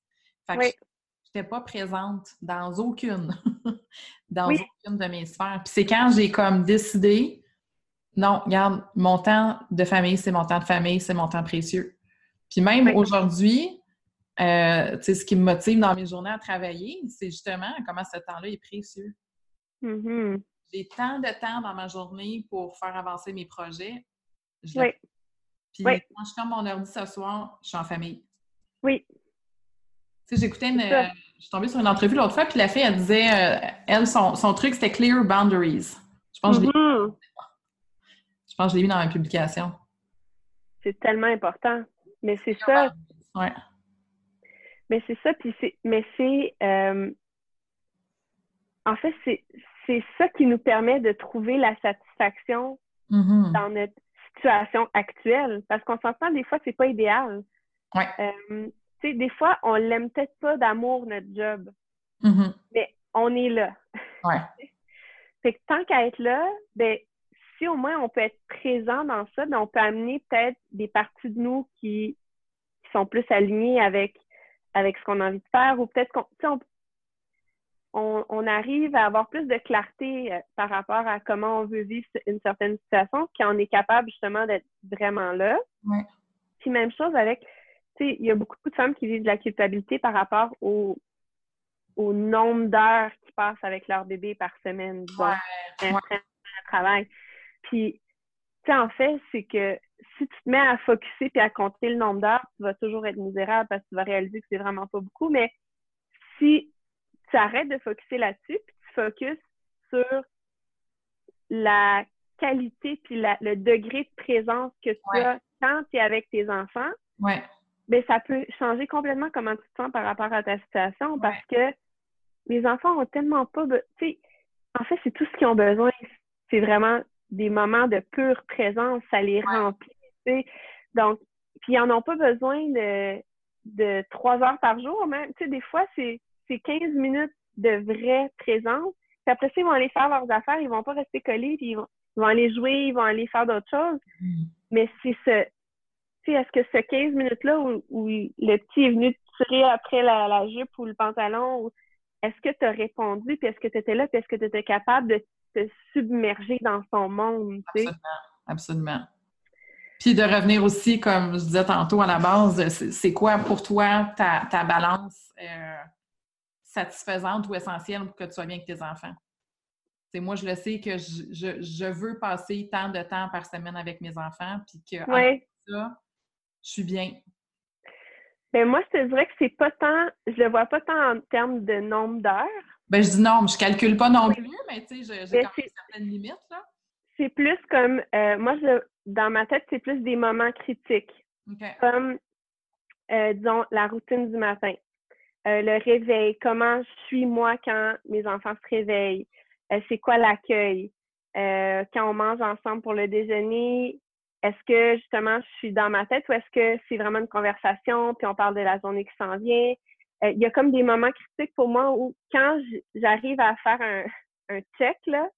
Fait que je n'étais pas présente dans aucune, <laughs> dans aucune de mes sphères. Puis c'est quand j'ai comme décidé, non, regarde, mon temps de famille, c'est mon temps de famille, c'est mon temps précieux. Puis même aujourd'hui, euh, ce qui me motive dans mes journées à travailler, c'est justement comment ce temps-là est précieux. Mm-hmm. J'ai tant de temps dans ma journée pour faire avancer mes projets. Je puis quand je ferme mon ordi ce soir, je suis en famille. Oui. Tu sais, j'écoutais une. je suis tombée sur une entrevue l'autre fois, puis la fille, elle disait, euh, elle, son, son truc, c'était Clear Boundaries. Je pense que je l'ai mm-hmm. Je pense que je l'ai mis dans ma publication. C'est tellement important. Mais c'est ça. Ouais. Mais c'est ça, puis c'est. Mais c'est. Euh, en fait, c'est ça qui nous permet de trouver la satisfaction mm-hmm. dans notre situation actuelle. Parce qu'on s'entend, des fois, c'est pas idéal. Ouais. Euh, tu sais, des fois, on l'aime peut-être pas d'amour, notre job. Mm-hmm. Mais on est là. Ouais. <laughs> fait que tant qu'à être là, ben, si au moins on peut être présent dans ça, ben, on peut amener peut-être des parties de nous qui, sont plus alignées avec, avec ce qu'on a envie de faire ou peut-être qu'on on, on, arrive à avoir plus de clarté euh, par rapport à comment on veut vivre une certaine situation, qu'on est capable justement d'être vraiment là. Puis même chose avec, tu sais, il y a beaucoup de femmes qui vivent de la culpabilité par rapport au, au nombre d'heures qu'ils passent avec leur bébé par semaine, bon, travail. Puis, tu sais, en fait, c'est que si tu te mets à focuser puis à compter le nombre d'heures, tu vas toujours être misérable parce que tu vas réaliser que c'est vraiment pas beaucoup. Mais si tu arrêtes de focuser là-dessus, puis tu focuses sur la qualité puis le degré de présence que tu as quand tu es avec tes enfants, ouais. Ben, ça peut changer complètement comment tu te sens par rapport à ta situation parce que les enfants ont tellement pas... Tu sais, en fait, c'est tout ce qu'ils ont besoin. C'est vraiment des moments de pure présence. Ça les remplit. Donc, puis ils n'en ont pas besoin de, de trois heures par jour même. Tu sais, des fois, c'est c'est 15 minutes de vraie présence. Puis après ça, ils vont aller faire leurs affaires, ils vont pas rester collés, puis ils vont, aller jouer, ils vont aller faire d'autres choses. Mm. Mais c'est ce, tu sais, est-ce que ce 15 minutes-là où, le petit est venu tirer après la, jupe ou le pantalon, est-ce que tu as répondu, puis est-ce que tu étais là, puis est-ce que tu étais capable de te submerger dans son monde? Absolument, absolument. Puis de revenir aussi, comme je disais tantôt à la base, c'est quoi pour toi ta, ta balance euh, satisfaisante ou essentielle pour que tu sois bien avec tes enfants? Moi, je le sais que je, veux passer tant de temps par semaine avec mes enfants, puis que ça, je suis bien. Ben moi, je te dirais que c'est pas tant, je le vois pas tant en termes de nombre d'heures. Ben je dis non, je calcule pas non plus, mais tu sais, j'ai quand même certaines limites, là. C'est plus comme, euh, moi, je, dans ma tête, c'est plus des moments critiques. Comme, euh, disons, la routine du matin. Euh, le réveil, comment je suis moi quand mes enfants se réveillent, c'est quoi l'accueil, quand on mange ensemble pour le déjeuner, est-ce que justement je suis dans ma tête ou est-ce que c'est vraiment une conversation puis on parle de la journée qui s'en vient? Il y a comme des moments critiques pour moi où quand j'arrive à faire un, un check là,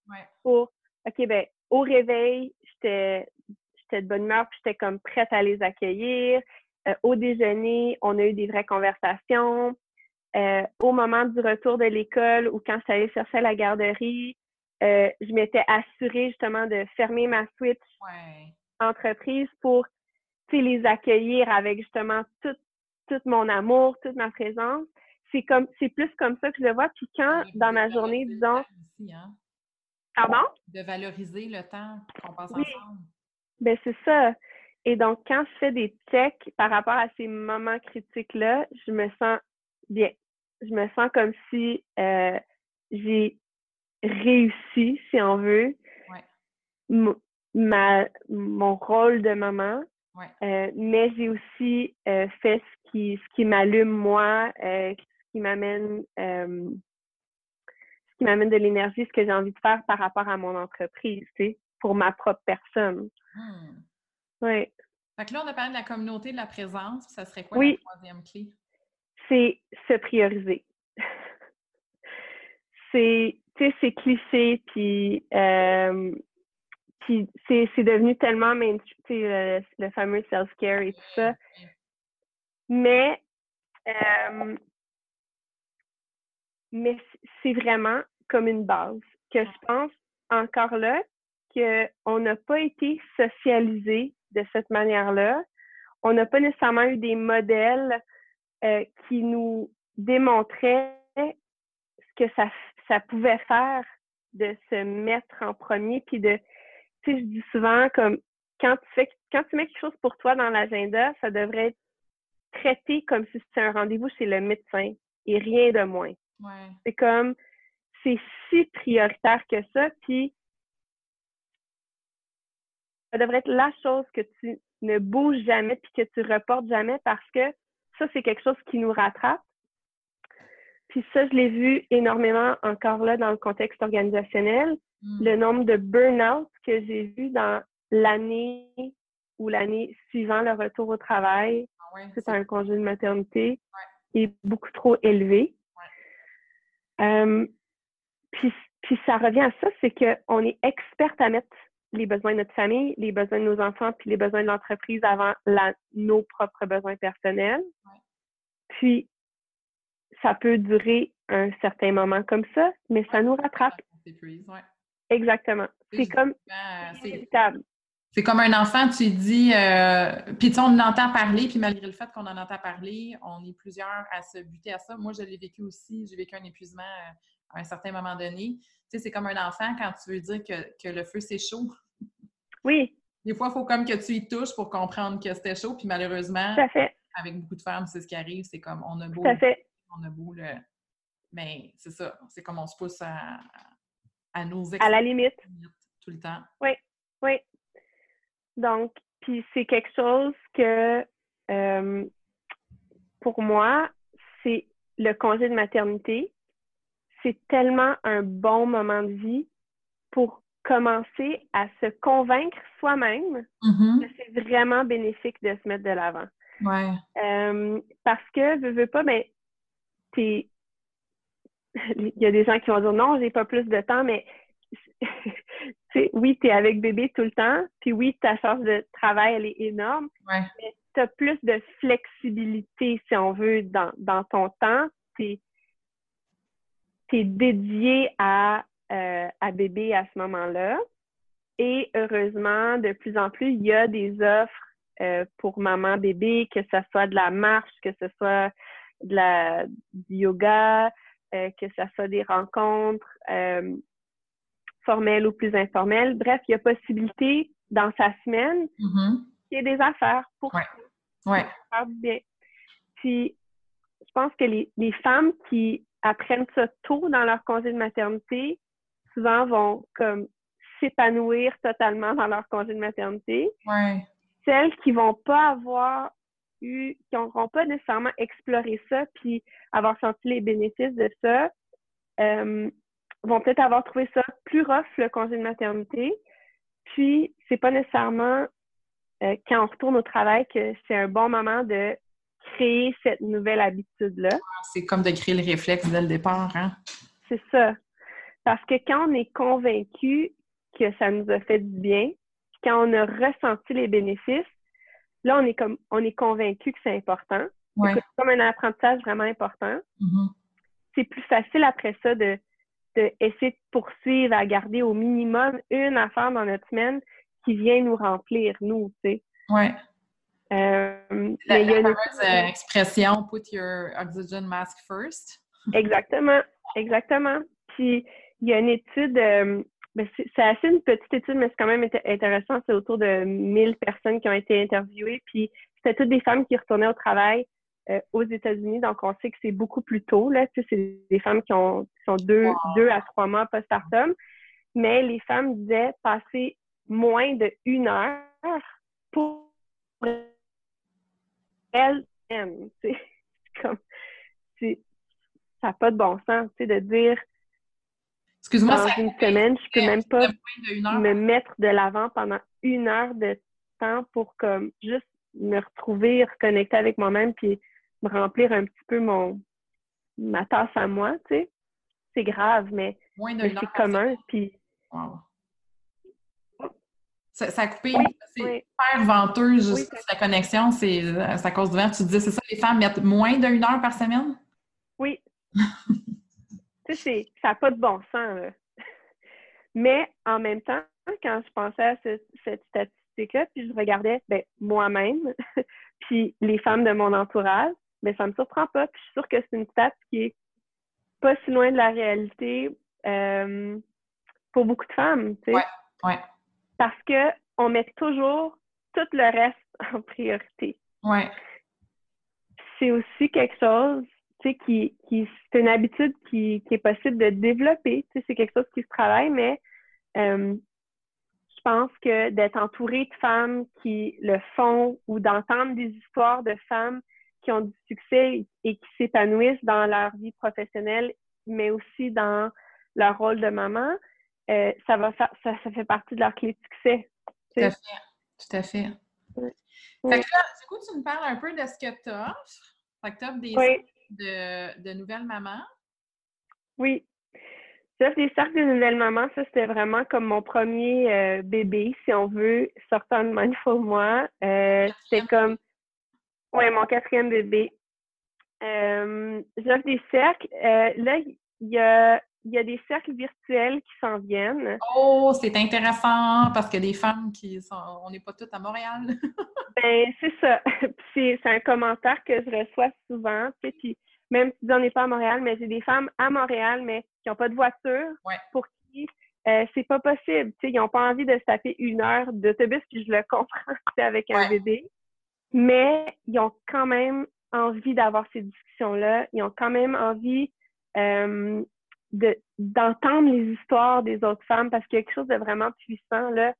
pour OK, ben au réveil, j'étais j'étais de bonne humeur puis j'étais comme prête à les accueillir. au déjeuner, on a eu des vraies conversations. Euh, au moment du retour de l'école ou quand allée chercher à la garderie, euh, je m'étais assurée justement de fermer ma switch entreprise pour les accueillir avec justement tout tout mon amour, toute ma présence. C'est comme c'est plus comme ça que je le vois. Puis quand dans ma journée, disons. Hein. Pardon? De valoriser le temps qu'on passe ensemble. Ben c'est ça. Et donc, quand je fais des checks par rapport à ces moments critiques-là, je me sens bien. Je me sens comme si euh, j'ai réussi, si on veut, ma, mon rôle de maman. Euh, mais j'ai aussi euh, fait ce qui, ce qui m'allume moi, ce qui m'amène ce qui m'amène de l'énergie, ce que j'ai envie de faire par rapport à mon entreprise, tu sais, pour ma propre personne. Hmm. Oui. Fait que là, on a parlé de la communauté, de la présence. Ça serait quoi la troisième clé? C'est se prioriser. <laughs> c'est, tu sais, c'est cliché, puis, euh, puis c'est, devenu tellement sais, le, fameux self-care et tout ça. Mais, euh, mais c'est vraiment comme une base que je pense encore là qu'on n'a pas été socialisé de cette manière-là. On n'a pas nécessairement eu des modèles euh, qui nous démontraient ce que ça, ça pouvait faire de se mettre en premier, puis de, tu sais, je dis souvent comme quand tu fais, quand tu mets quelque chose pour toi dans l'agenda, ça devrait être traité comme si c'était un rendez-vous chez le médecin et rien de moins. C'est comme, c'est si prioritaire que ça, puis ça devrait être la chose que tu ne bouges jamais puis que tu reportes jamais parce que ça, c'est quelque chose qui nous rattrape. Puis ça, je l'ai vu énormément encore là dans le contexte organisationnel. Hmm. Le nombre de burn-out que j'ai vu dans l'année ou l'année suivant le retour au travail, ah c'est un congé de maternité, est beaucoup trop élevé. Euh, puis, puis ça revient à ça, c'est qu'on est experte à mettre les besoins de notre famille, les besoins de nos enfants, puis les besoins de l'entreprise avant nos propres besoins personnels. Puis, ça peut durer un certain moment comme ça, mais ça nous rattrape. Exactement. C'est comme C'est comme un enfant, tu dis, euh, puis tu on entend parler, puis malgré le fait qu'on en entend parler, on est plusieurs à se buter à ça. Moi, je l'ai vécu aussi, j'ai vécu un épuisement euh, à un certain moment donné. Tu sais, c'est comme un enfant quand tu veux dire que, que le feu, c'est chaud. Oui. Des fois, il faut comme que tu y touches pour comprendre que c'était chaud. Puis malheureusement, avec beaucoup de femmes, c'est ce qui arrive. C'est comme on a beau. On a beau le. Mais c'est ça. C'est comme on se pousse à, à nos À la limite. Tout le temps. Oui. Oui. Donc, puis c'est quelque chose que euh, pour moi, c'est le congé de maternité. C'est tellement un bon moment de vie pour commencer à se convaincre soi-même mm-hmm. que c'est vraiment bénéfique de se mettre de l'avant. Ouais. Euh, parce que, veux, veux pas, mais t'es... Il y a des gens qui vont dire non, j'ai pas plus de temps, mais <laughs> oui, tu es avec bébé tout le temps, puis oui, ta charge de travail, elle est énorme, ouais. mais tu as plus de flexibilité, si on veut, dans, dans ton temps. Tu es, dédié à euh, à bébé à ce moment-là. Et heureusement, de plus en plus, il y a des offres euh, pour maman bébé, que ce soit de la marche, que ce soit de la, du yoga, que ce soit des rencontres formelles ou plus informelles. Bref, il y a possibilité dans sa semaine mm-hmm. qu'il y ait des affaires pour, ouais. faire bien. Puis, je pense que les, les femmes qui apprennent ça tôt dans leur congé de maternité, souvent vont comme s'épanouir totalement dans leur congé de maternité. Celles qui vont pas avoir eu, qui n'auront pas nécessairement exploré ça, puis avoir senti les bénéfices de ça, euh, vont peut-être avoir trouvé ça plus rough, le congé de maternité. Puis, c'est pas nécessairement euh, quand on retourne au travail que c'est un bon moment de créer cette nouvelle habitude-là. C'est comme de créer le réflexe dès le départ, hein? C'est ça. Parce que quand on est convaincu que ça nous a fait du bien, quand on a ressenti les bénéfices, là, on est comme on est convaincu que c'est important. C'est comme un apprentissage vraiment important. Mm-hmm. C'est plus facile après ça de, de essayer de poursuivre à garder au minimum une affaire dans notre semaine qui vient nous remplir, nous, tu sais. Ouais. Euh, la, mais il y a une fameuse expression "put your oxygen mask first". Exactement, exactement. Puis il y a une étude, euh, c'est assez une petite étude, mais c'est quand même intéressant. C'est autour de 1000 personnes qui ont été interviewées. Puis c'était toutes des femmes qui retournaient au travail euh, aux États-Unis. Donc on sait que c'est beaucoup plus tôt. Là, tu sais, c'est des femmes qui ont sont deux, deux à trois mois postpartum. Mais les femmes disaient passer moins de une heure pour elles <laughs> C'est comme ça n'a pas de bon sens, tu sais, de dire Excuse-moi, dans une semaine, je peux même pas me mettre de l'avant pendant une heure de temps pour comme juste me retrouver reconnecter avec moi-même puis me remplir un petit peu mon ma tasse à moi, tu sais. C'est grave, mais, c'est commun. Puis ça, a coupé. c'est super venteux, juste la connexion. C'est à cause du vent. Tu disais, c'est ça, les femmes mettent moins d'une heure par semaine? Oui. <laughs> ça n'a pas de bon sens. <laughs> Mais en même temps, quand je pensais à cette statistique-là, puis je regardais ben, moi-même, <laughs> puis les femmes de mon entourage, ben, ça me surprend pas. Puis je suis sûre que c'est une stat qui est pas si loin de la réalité euh, pour beaucoup de femmes. Tu sais. Ouais, ouais parce que on met toujours tout le reste <laughs> en priorité. Ouais. C'est aussi quelque chose, sais, qui, qui c'est une habitude qui, qui, est possible de développer. Tu sais, c'est quelque chose qui se travaille, mais euh, je pense que d'être entouré de femmes qui le font ou d'entendre des histoires de femmes qui ont du succès et qui s'épanouissent dans leur vie professionnelle, mais aussi dans leur rôle de maman, euh, ça va faire, ça, ça, fait partie de leur clé de succès. Tout à fait. Tout à fait. Fait que là, du coup, tu me parles un peu de ce que tu offres. Fait que tu offres des cercles de, de, nouvelles mamans. Oui. J'offre des cercles de nouvelles mamans. Ça, c'était vraiment comme mon premier euh, bébé, si on veut, sortant de Mindful Moi. Euh, c'était comme... Oui, mon quatrième bébé. Euh, J'offre des cercles. Euh, là, il y a il y a des cercles virtuels qui s'en viennent. Oh, c'est intéressant parce que des femmes qui sont. On n'est pas toutes à Montréal. <laughs> ben, c'est ça. <laughs> C'est un commentaire que je reçois souvent. Puis, même si on n'est pas à Montréal, mais j'ai des femmes à Montréal, mais qui n'ont pas de voiture, pour qui euh, c'est pas possible. ils n'ont pas envie de se taper une heure d'autobus, puis je le <laughs> comprends avec un bébé. Mais ils ont quand même envie d'avoir ces discussions-là. Ils ont quand même envie euh, d'entendre les histoires des autres femmes parce qu'il y a quelque chose de vraiment puissant là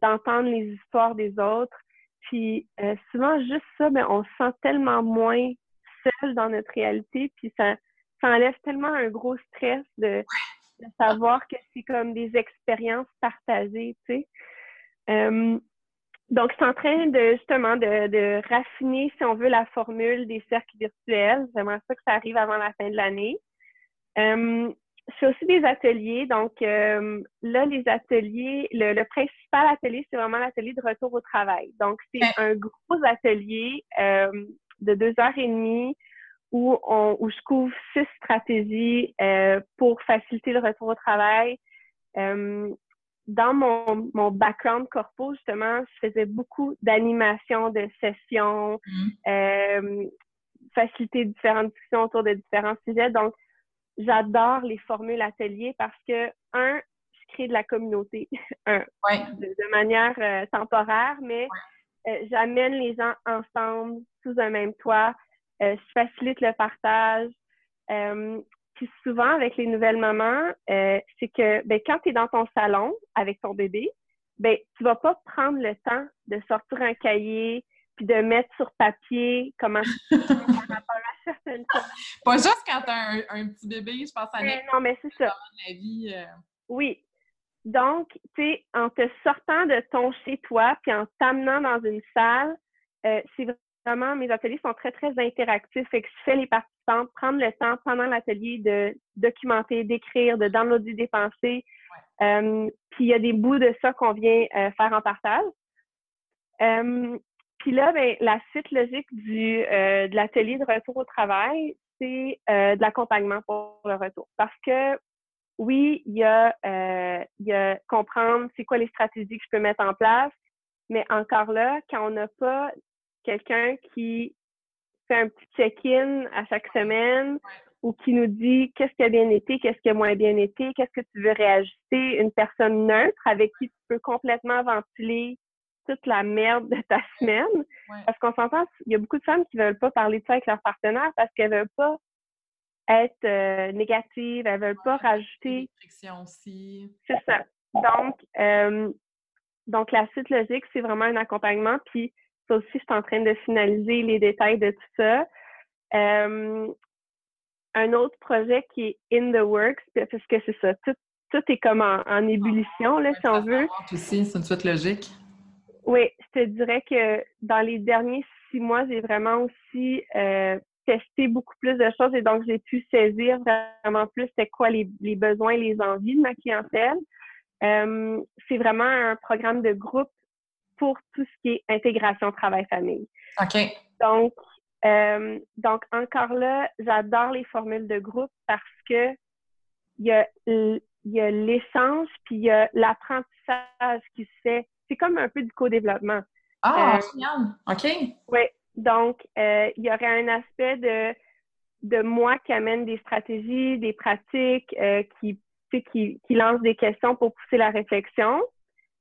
d'entendre les histoires des autres puis euh, souvent juste ça ben on se sent tellement moins seul dans notre réalité puis ça ça enlève tellement un gros stress de, savoir que c'est comme des expériences partagées tu sais euh, donc, je suis en train de justement de, de, raffiner, si on veut, la formule des cercles virtuels. J'aimerais ça que ça arrive avant la fin de l'année. Euh, je fais aussi des ateliers. Donc, euh, là, les ateliers, le, principal atelier, c'est vraiment l'atelier de retour au travail. Donc, c'est un gros atelier euh, de deux heures et demie où, on, où je couvre six stratégies pour faciliter le retour au travail. dans mon, mon background corpo, justement, je faisais beaucoup d'animation, de sessions, mmh. faciliter différentes discussions autour de différents sujets. Donc, j'adore les formules ateliers parce que, un, je crée de la communauté, <laughs> un, de, manière euh, temporaire, mais euh, j'amène les gens ensemble sous un même toit, euh, je facilite le partage. puis souvent, avec les nouvelles mamans, c'est que ben, quand tu es dans ton salon avec ton bébé, ben, tu vas pas prendre le temps de sortir un cahier, puis de mettre sur papier comment <laughs> Pas juste quand tu as un, petit bébé, je pense à Non, mais c'est ça. La vie, euh. Oui. Donc, tu sais, en te sortant de ton chez-toi, puis en t'amenant dans une salle, euh, c'est vraiment, mes ateliers sont très, très interactifs. Fait que je fais les participantes prendre le temps pendant l'atelier de documenter, d'écrire, de downloader des pensées. Euh, puis il y a des bouts de ça qu'on vient faire en partage. Puis là, ben, la suite logique du, euh, de l'atelier de retour au travail, c'est euh, de l'accompagnement pour le retour. Parce que oui, il y a, euh, il y a comprendre c'est quoi les stratégies que je peux mettre en place, mais encore là, quand on n'a pas quelqu'un qui fait un petit check-in à chaque semaine ou qui nous dit qu'est-ce qui a bien été, qu'est-ce qui a moins bien été, qu'est-ce que tu veux réajuster, une personne neutre avec qui tu peux complètement ventiler toute la merde de ta <laughs> semaine. Parce qu'on s'entend, il y a beaucoup de femmes qui veulent pas parler de ça avec leur partenaire parce qu'elles veulent pas être euh, négatives, elles veulent pas rajouter. aussi. C'est ça. Donc, euh, donc la suite logique, c'est vraiment un accompagnement. Puis ça aussi, je suis en train de finaliser les détails de tout ça. Euh, un autre projet qui est in the works, parce que c'est ça, tout, tout est comme en, ébullition, là, si on veut. Aussi, c'est une suite logique. Oui, je te dirais que dans les derniers six mois, j'ai vraiment aussi euh, testé beaucoup plus de choses et donc j'ai pu saisir vraiment plus c'est quoi les, les, besoins, les envies de ma clientèle. Euh, c'est vraiment un programme de groupe pour tout ce qui est intégration travail-famille. OK. Donc, euh, donc encore là, j'adore les formules de groupe parce que il y a il y a l'essence puis il y a l'apprentissage qui se fait. C'est comme un peu du co-développement. Ah, euh, génial. OK. Oui. Donc, euh, il y aurait un aspect de de moi qui amène des stratégies, des pratiques, euh, qui, qui, qui lance des questions pour pousser la réflexion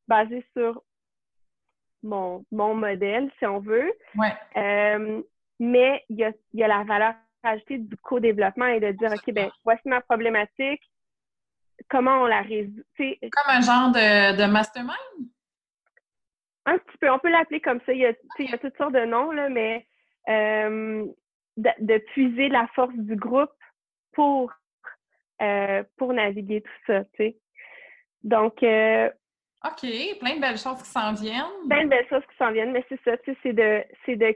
basée sur mon, mon modèle, si on veut. Ouais. Euh, mais il y a, y a la valeur ajoutée du co-développement et de dire, OK, ben voici ma problématique, comment on la résout. Comme un genre de, de mastermind? Un petit peu, on peut l'appeler comme ça. Il y, a, il y a toutes sortes de noms, là, mais euh, de, de, puiser la force du groupe pour, euh, pour naviguer tout ça, tu sais. Donc, euh, OK, plein de belles choses qui s'en viennent. Plein de belles choses qui s'en viennent, mais c'est ça, tu sais, c'est de, c'est de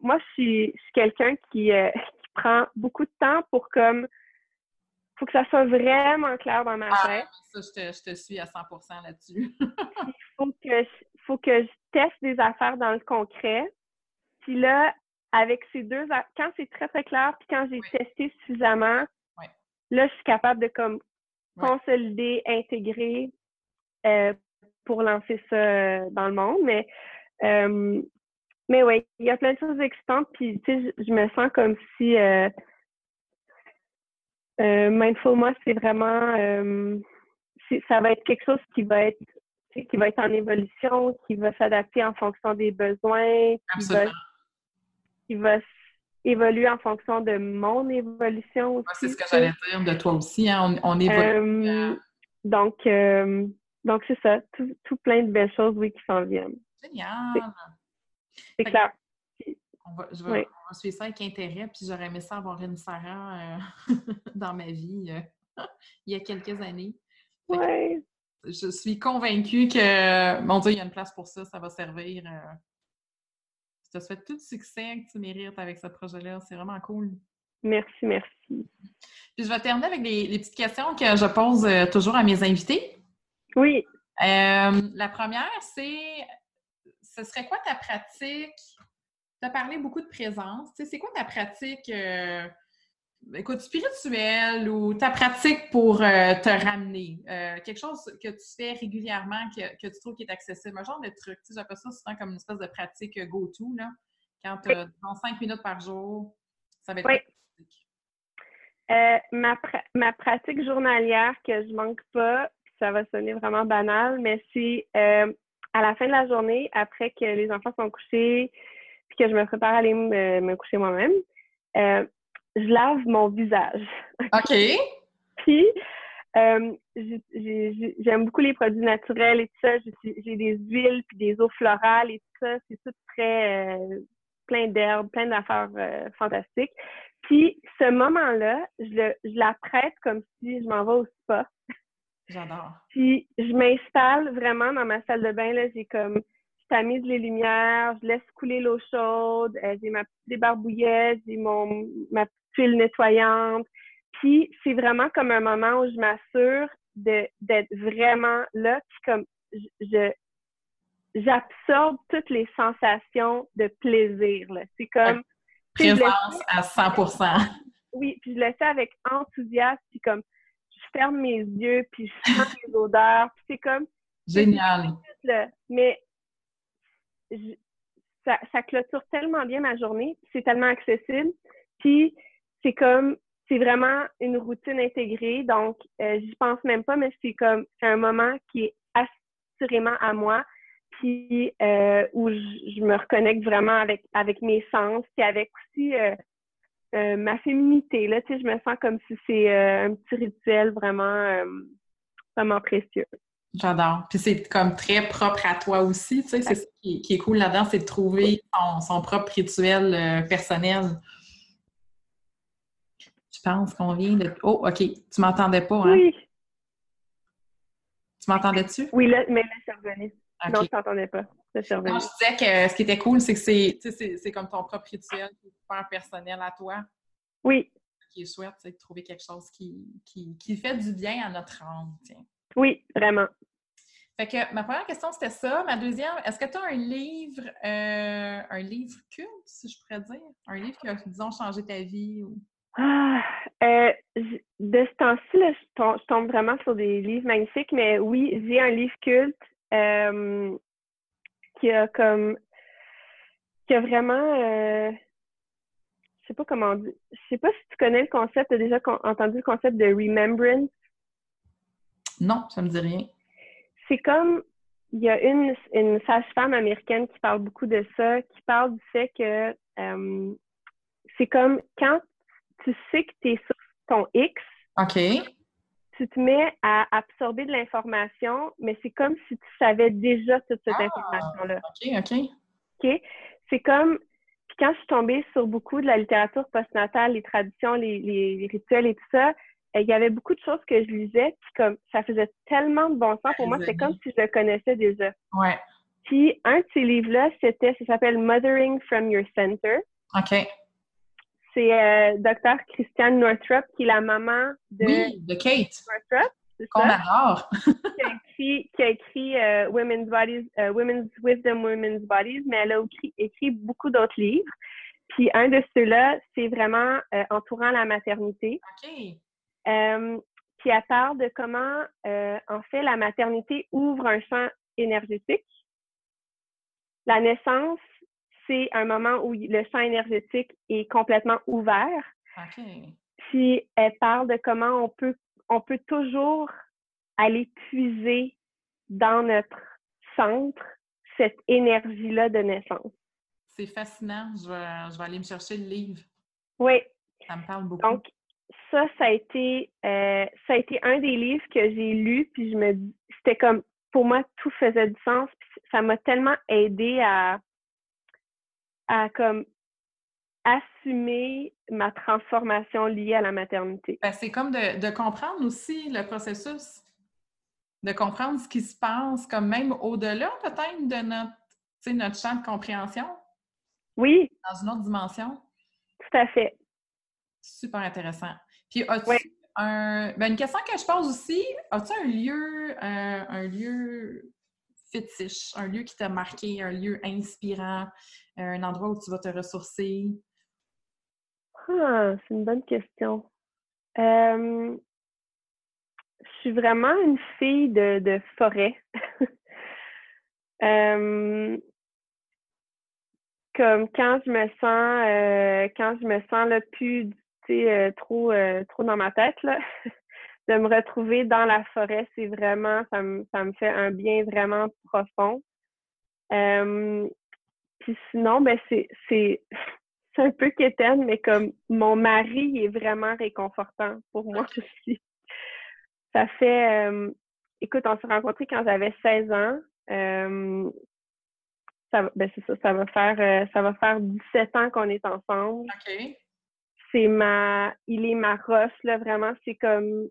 moi, je suis, quelqu'un qui, qui, prend beaucoup de temps pour comme. faut que ça soit vraiment clair dans ma ah, tête. Ça, je te, je te suis à 100% là-dessus. Il faut que, faut que je teste des affaires dans le concret. Puis là, avec ces deux. Quand c'est très, très clair, puis quand j'ai testé suffisamment, là, je suis capable de comme consolider, intégrer euh, pour lancer ça euh, dans le monde. Mais euh, mais oui, il y a plein de choses excitantes, puis tu sais, je, me sens comme si euh, euh, Mindful Moi, c'est vraiment euh, ça va être quelque chose qui va être qui va être en évolution, qui va s'adapter en fonction des besoins, qui va, qui va, évoluer en fonction de mon évolution aussi. c'est ce que j'allais dire de toi aussi, hein? on, évolue. Euh, donc, donc c'est ça, tout, tout, plein de belles choses, oui, qui s'en viennent. Génial! C'est clair. On va, je vais, suivre ça avec intérêt, puis j'aurais aimé ça avoir une Sarah euh, <laughs> dans ma vie euh, <laughs> il y a quelques années. Oui. Je suis convaincue que, mon Dieu, il y a une place pour ça, ça va servir. Euh, je te souhaite tout le succès que tu mérites avec ce projet-là. C'est vraiment cool. Merci, merci. Puis je vais terminer avec les, petites questions que je pose toujours à mes invités. Oui. la première, c'est ce serait quoi ta pratique? Tu as parlé beaucoup de présence. c'est quoi ta pratique, euh, écoute, spirituelle ou ta pratique pour euh, te ramener? Euh, quelque chose que tu fais régulièrement, que, tu trouves qui est accessible, un genre de truc. J'appelle ça souvent comme une espèce de pratique go-to, là. Quand tu as cinq minutes par jour, ça va être oui. ma, ma pratique journalière que je manque pas, ça va sonner vraiment banal, mais c'est à la fin de la journée, après que les enfants sont couchés, puis que je me prépare à aller me, coucher moi-même, euh, je lave mon visage. <laughs> OK. puis, euh, j'aime beaucoup les produits naturels et tout ça. J'ai des huiles puis des eaux florales et tout ça. C'est tout très euh, plein d'herbes, plein d'affaires fantastiques. Puis, ce moment-là, je, je la prête comme si je m'en vais au spa. J'adore. Puis je m'installe vraiment dans ma salle de bain. Là, j'ai comme je tamise les lumières, je laisse couler l'eau chaude, euh, j'ai ma petite débarbouillette, j'ai mon ma petite huile nettoyante. Puis c'est vraiment comme un moment où je m'assure d'être vraiment là, puis comme je j'absorbe toutes les sensations de plaisir. C'est comme <laughs> présence à 100%. Oui, puis je le fais avec enthousiasme, puis comme ferme mes yeux, puis je sens <laughs> les odeurs, puis c'est comme... Génial! Mais ça, ça clôture tellement bien ma journée, c'est tellement accessible, puis c'est comme, c'est vraiment une routine intégrée, donc euh, j'y pense même pas, mais c'est comme, c'est un moment qui est assurément à moi, puis euh, où je, me reconnecte vraiment avec, avec mes sens, puis avec aussi euh, euh, ma féminité, là, tu sais, je me sens comme si c'est un petit rituel vraiment, vraiment précieux. J'adore. Puis c'est comme très propre à toi aussi, tu sais, c'est ce qui, est cool là-dedans, c'est de trouver son, propre rituel personnel. Je pense qu'on vient de... Oh, OK, tu m'entendais pas, hein? Oui. Tu m'entendais-tu? Oui, là, mais là, c'est revenu. Non, je t'entendais pas. Là, je disais que ce qui était cool, c'est que c'est, c'est comme ton propre rituel qui est super personnel à toi. Oui. Ce qui est chouette, c'est de trouver quelque chose qui, qui, qui fait du bien à notre âme, tiens. Oui, vraiment. Fait que ma première question, c'était ça. Ma deuxième, est-ce que tu as un livre, euh, un livre culte, si je pourrais dire? Un livre qui a, disons, changé ta vie? Ou... Ah, euh, de ce temps-ci, je, tombe, vraiment sur des livres magnifiques, mais oui, j'ai un livre culte euh, qui a comme qui a vraiment je sais pas comment dire. Je sais pas si tu connais le concept, tu as déjà entendu le concept de remembrance? Non, ça me dit rien. C'est comme, il y a une, une sage-femme américaine qui parle beaucoup de ça, qui parle du fait que euh, c'est comme quand tu sais que tu es sur ton X. OK. Tu te mets à absorber de l'information, mais c'est comme si tu savais déjà toute cette ah, information-là. OK, OK. OK? C'est comme, puis quand je suis tombée sur beaucoup de la littérature postnatale, les traditions, les, les rituels et tout ça, il y avait beaucoup de choses que je lisais, puis comme ça faisait tellement de bon sens pour moi, c'est comme si je le connaissais déjà. Ouais. Puis un de ces livres-là, c'était, ça s'appelle Mothering from Your Center. OK. C'est euh, Dr. Christiane Northrup, qui est la maman de, oui, de Kate. Northrup. Qu'on adore. <laughs> qui a écrit, qui a écrit euh, Women's Bodies, uh, Women's Wisdom, Women's Bodies, mais elle a écrit, écrit beaucoup d'autres livres. Puis un de ceux-là, c'est vraiment euh, entourant la maternité. OK. Euh, puis elle parle de comment, euh, en fait, la maternité ouvre un champ énergétique. La naissance, c'est un moment où le champ énergétique est complètement ouvert. Puis elle parle de comment on peut, on peut toujours aller puiser dans notre centre cette énergie-là de naissance. C'est fascinant. Je vais, je vais aller me chercher le livre. Oui. Ça me parle beaucoup. Donc, ça, ça a été euh, ça a été un des livres que j'ai lu, puis je me c'était comme pour moi tout faisait du sens, puis ça m'a tellement aidé à à comme assumer ma transformation liée à la maternité. Ben, c'est comme de, de, comprendre aussi le processus, de comprendre ce qui se passe, comme même au-delà peut-être de notre, notre champ de compréhension. Oui. Dans une autre dimension. Tout à fait. Super intéressant. Puis as-tu un. Ben, une question que je pose aussi, as-tu un lieu, euh, un lieu fétiche, un lieu qui t'a marqué, un lieu inspirant, euh, un endroit où tu vas te ressourcer? Ah, c'est une bonne question. je suis vraiment une fille de, forêt. <laughs> comme quand je me sens euh, quand je me sens le plus euh, trop, euh, trop dans ma tête, là. De me retrouver dans la forêt, c'est vraiment, ça me, ça me fait un bien vraiment profond. Euh, puis sinon, ben c'est, c'est, <laughs> c'est un peu quétaine, mais comme mon mari est vraiment réconfortant pour moi aussi. Ça fait, écoute, on s'est rencontrés quand j'avais 16 ans. ça, ben c'est ça, ça va faire, ça va faire 17 ans qu'on est ensemble. OK c'est ma, il est ma roche, là, vraiment. C'est comme,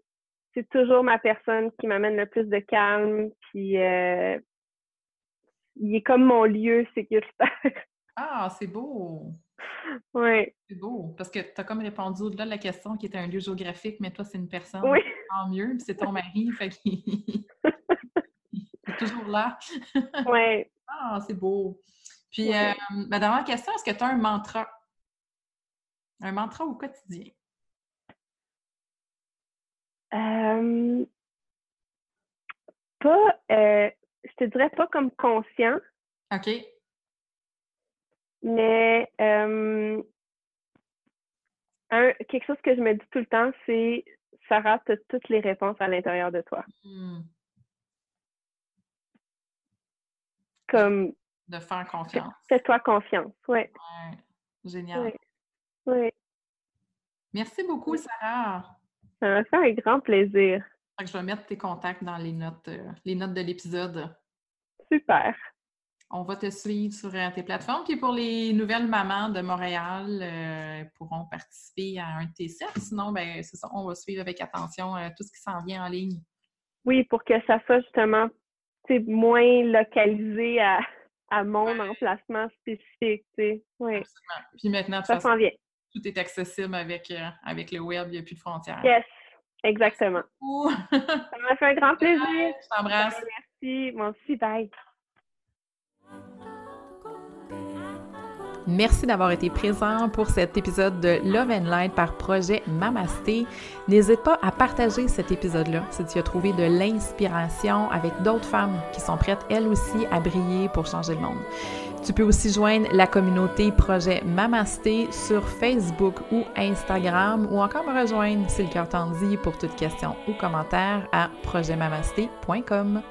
c'est toujours ma personne qui m'amène le plus de calme, puis euh, il est comme mon lieu sécuritaire. Ah, c'est beau! Oui. C'est beau, parce que tu as comme répondu au-delà de la question qui était un lieu géographique, mais toi, c'est une personne. Oui. Tant mieux, c'est ton mari, fait qu'il <laughs> est toujours là. Oui. Ah, c'est beau. Puis, euh, ma dernière question, est-ce que tu as un mantra? Un mantra au quotidien? Euh, pas, euh, je te dirais pas comme conscient. OK. Mais euh, un, quelque chose que je me dis tout le temps, c'est Sarah, tu as toutes les réponses à l'intérieur de toi. Hmm. Comme. De faire confiance. Fais-toi confiance, oui. Ouais. Génial. Oui. Merci beaucoup, Sarah. Ça m'a fait un grand plaisir. je vais mettre tes contacts dans les notes, euh, les notes de l'épisode. Super. On va te suivre sur euh, tes plateformes. Puis pour les nouvelles mamans de Montréal, euh, pourront participer à un T7. Sinon, ben, c'est ça, on va suivre avec attention tout ce qui s'en vient en ligne. Oui, pour que ça soit justement moins localisé à, à mon emplacement spécifique. Oui. Puis maintenant, ça s'en vient tout est accessible avec, euh, avec le web, il n'y a plus de frontières. Yes, exactement. ça m'a fait un grand plaisir. je t'embrasse. Merci, mon aussi, bye. Merci d'avoir été présent pour cet épisode de Love and Light par projet Mamasté. N'hésite pas à partager cet épisode-là si tu as trouvé de l'inspiration avec d'autres femmes qui sont prêtes elles aussi à briller pour changer le monde. Tu peux aussi joindre la communauté Projet Mamasté sur Facebook ou Instagram ou encore me rejoindre si le cœur t'en dit pour toute question ou commentaire à projetmamasté.com.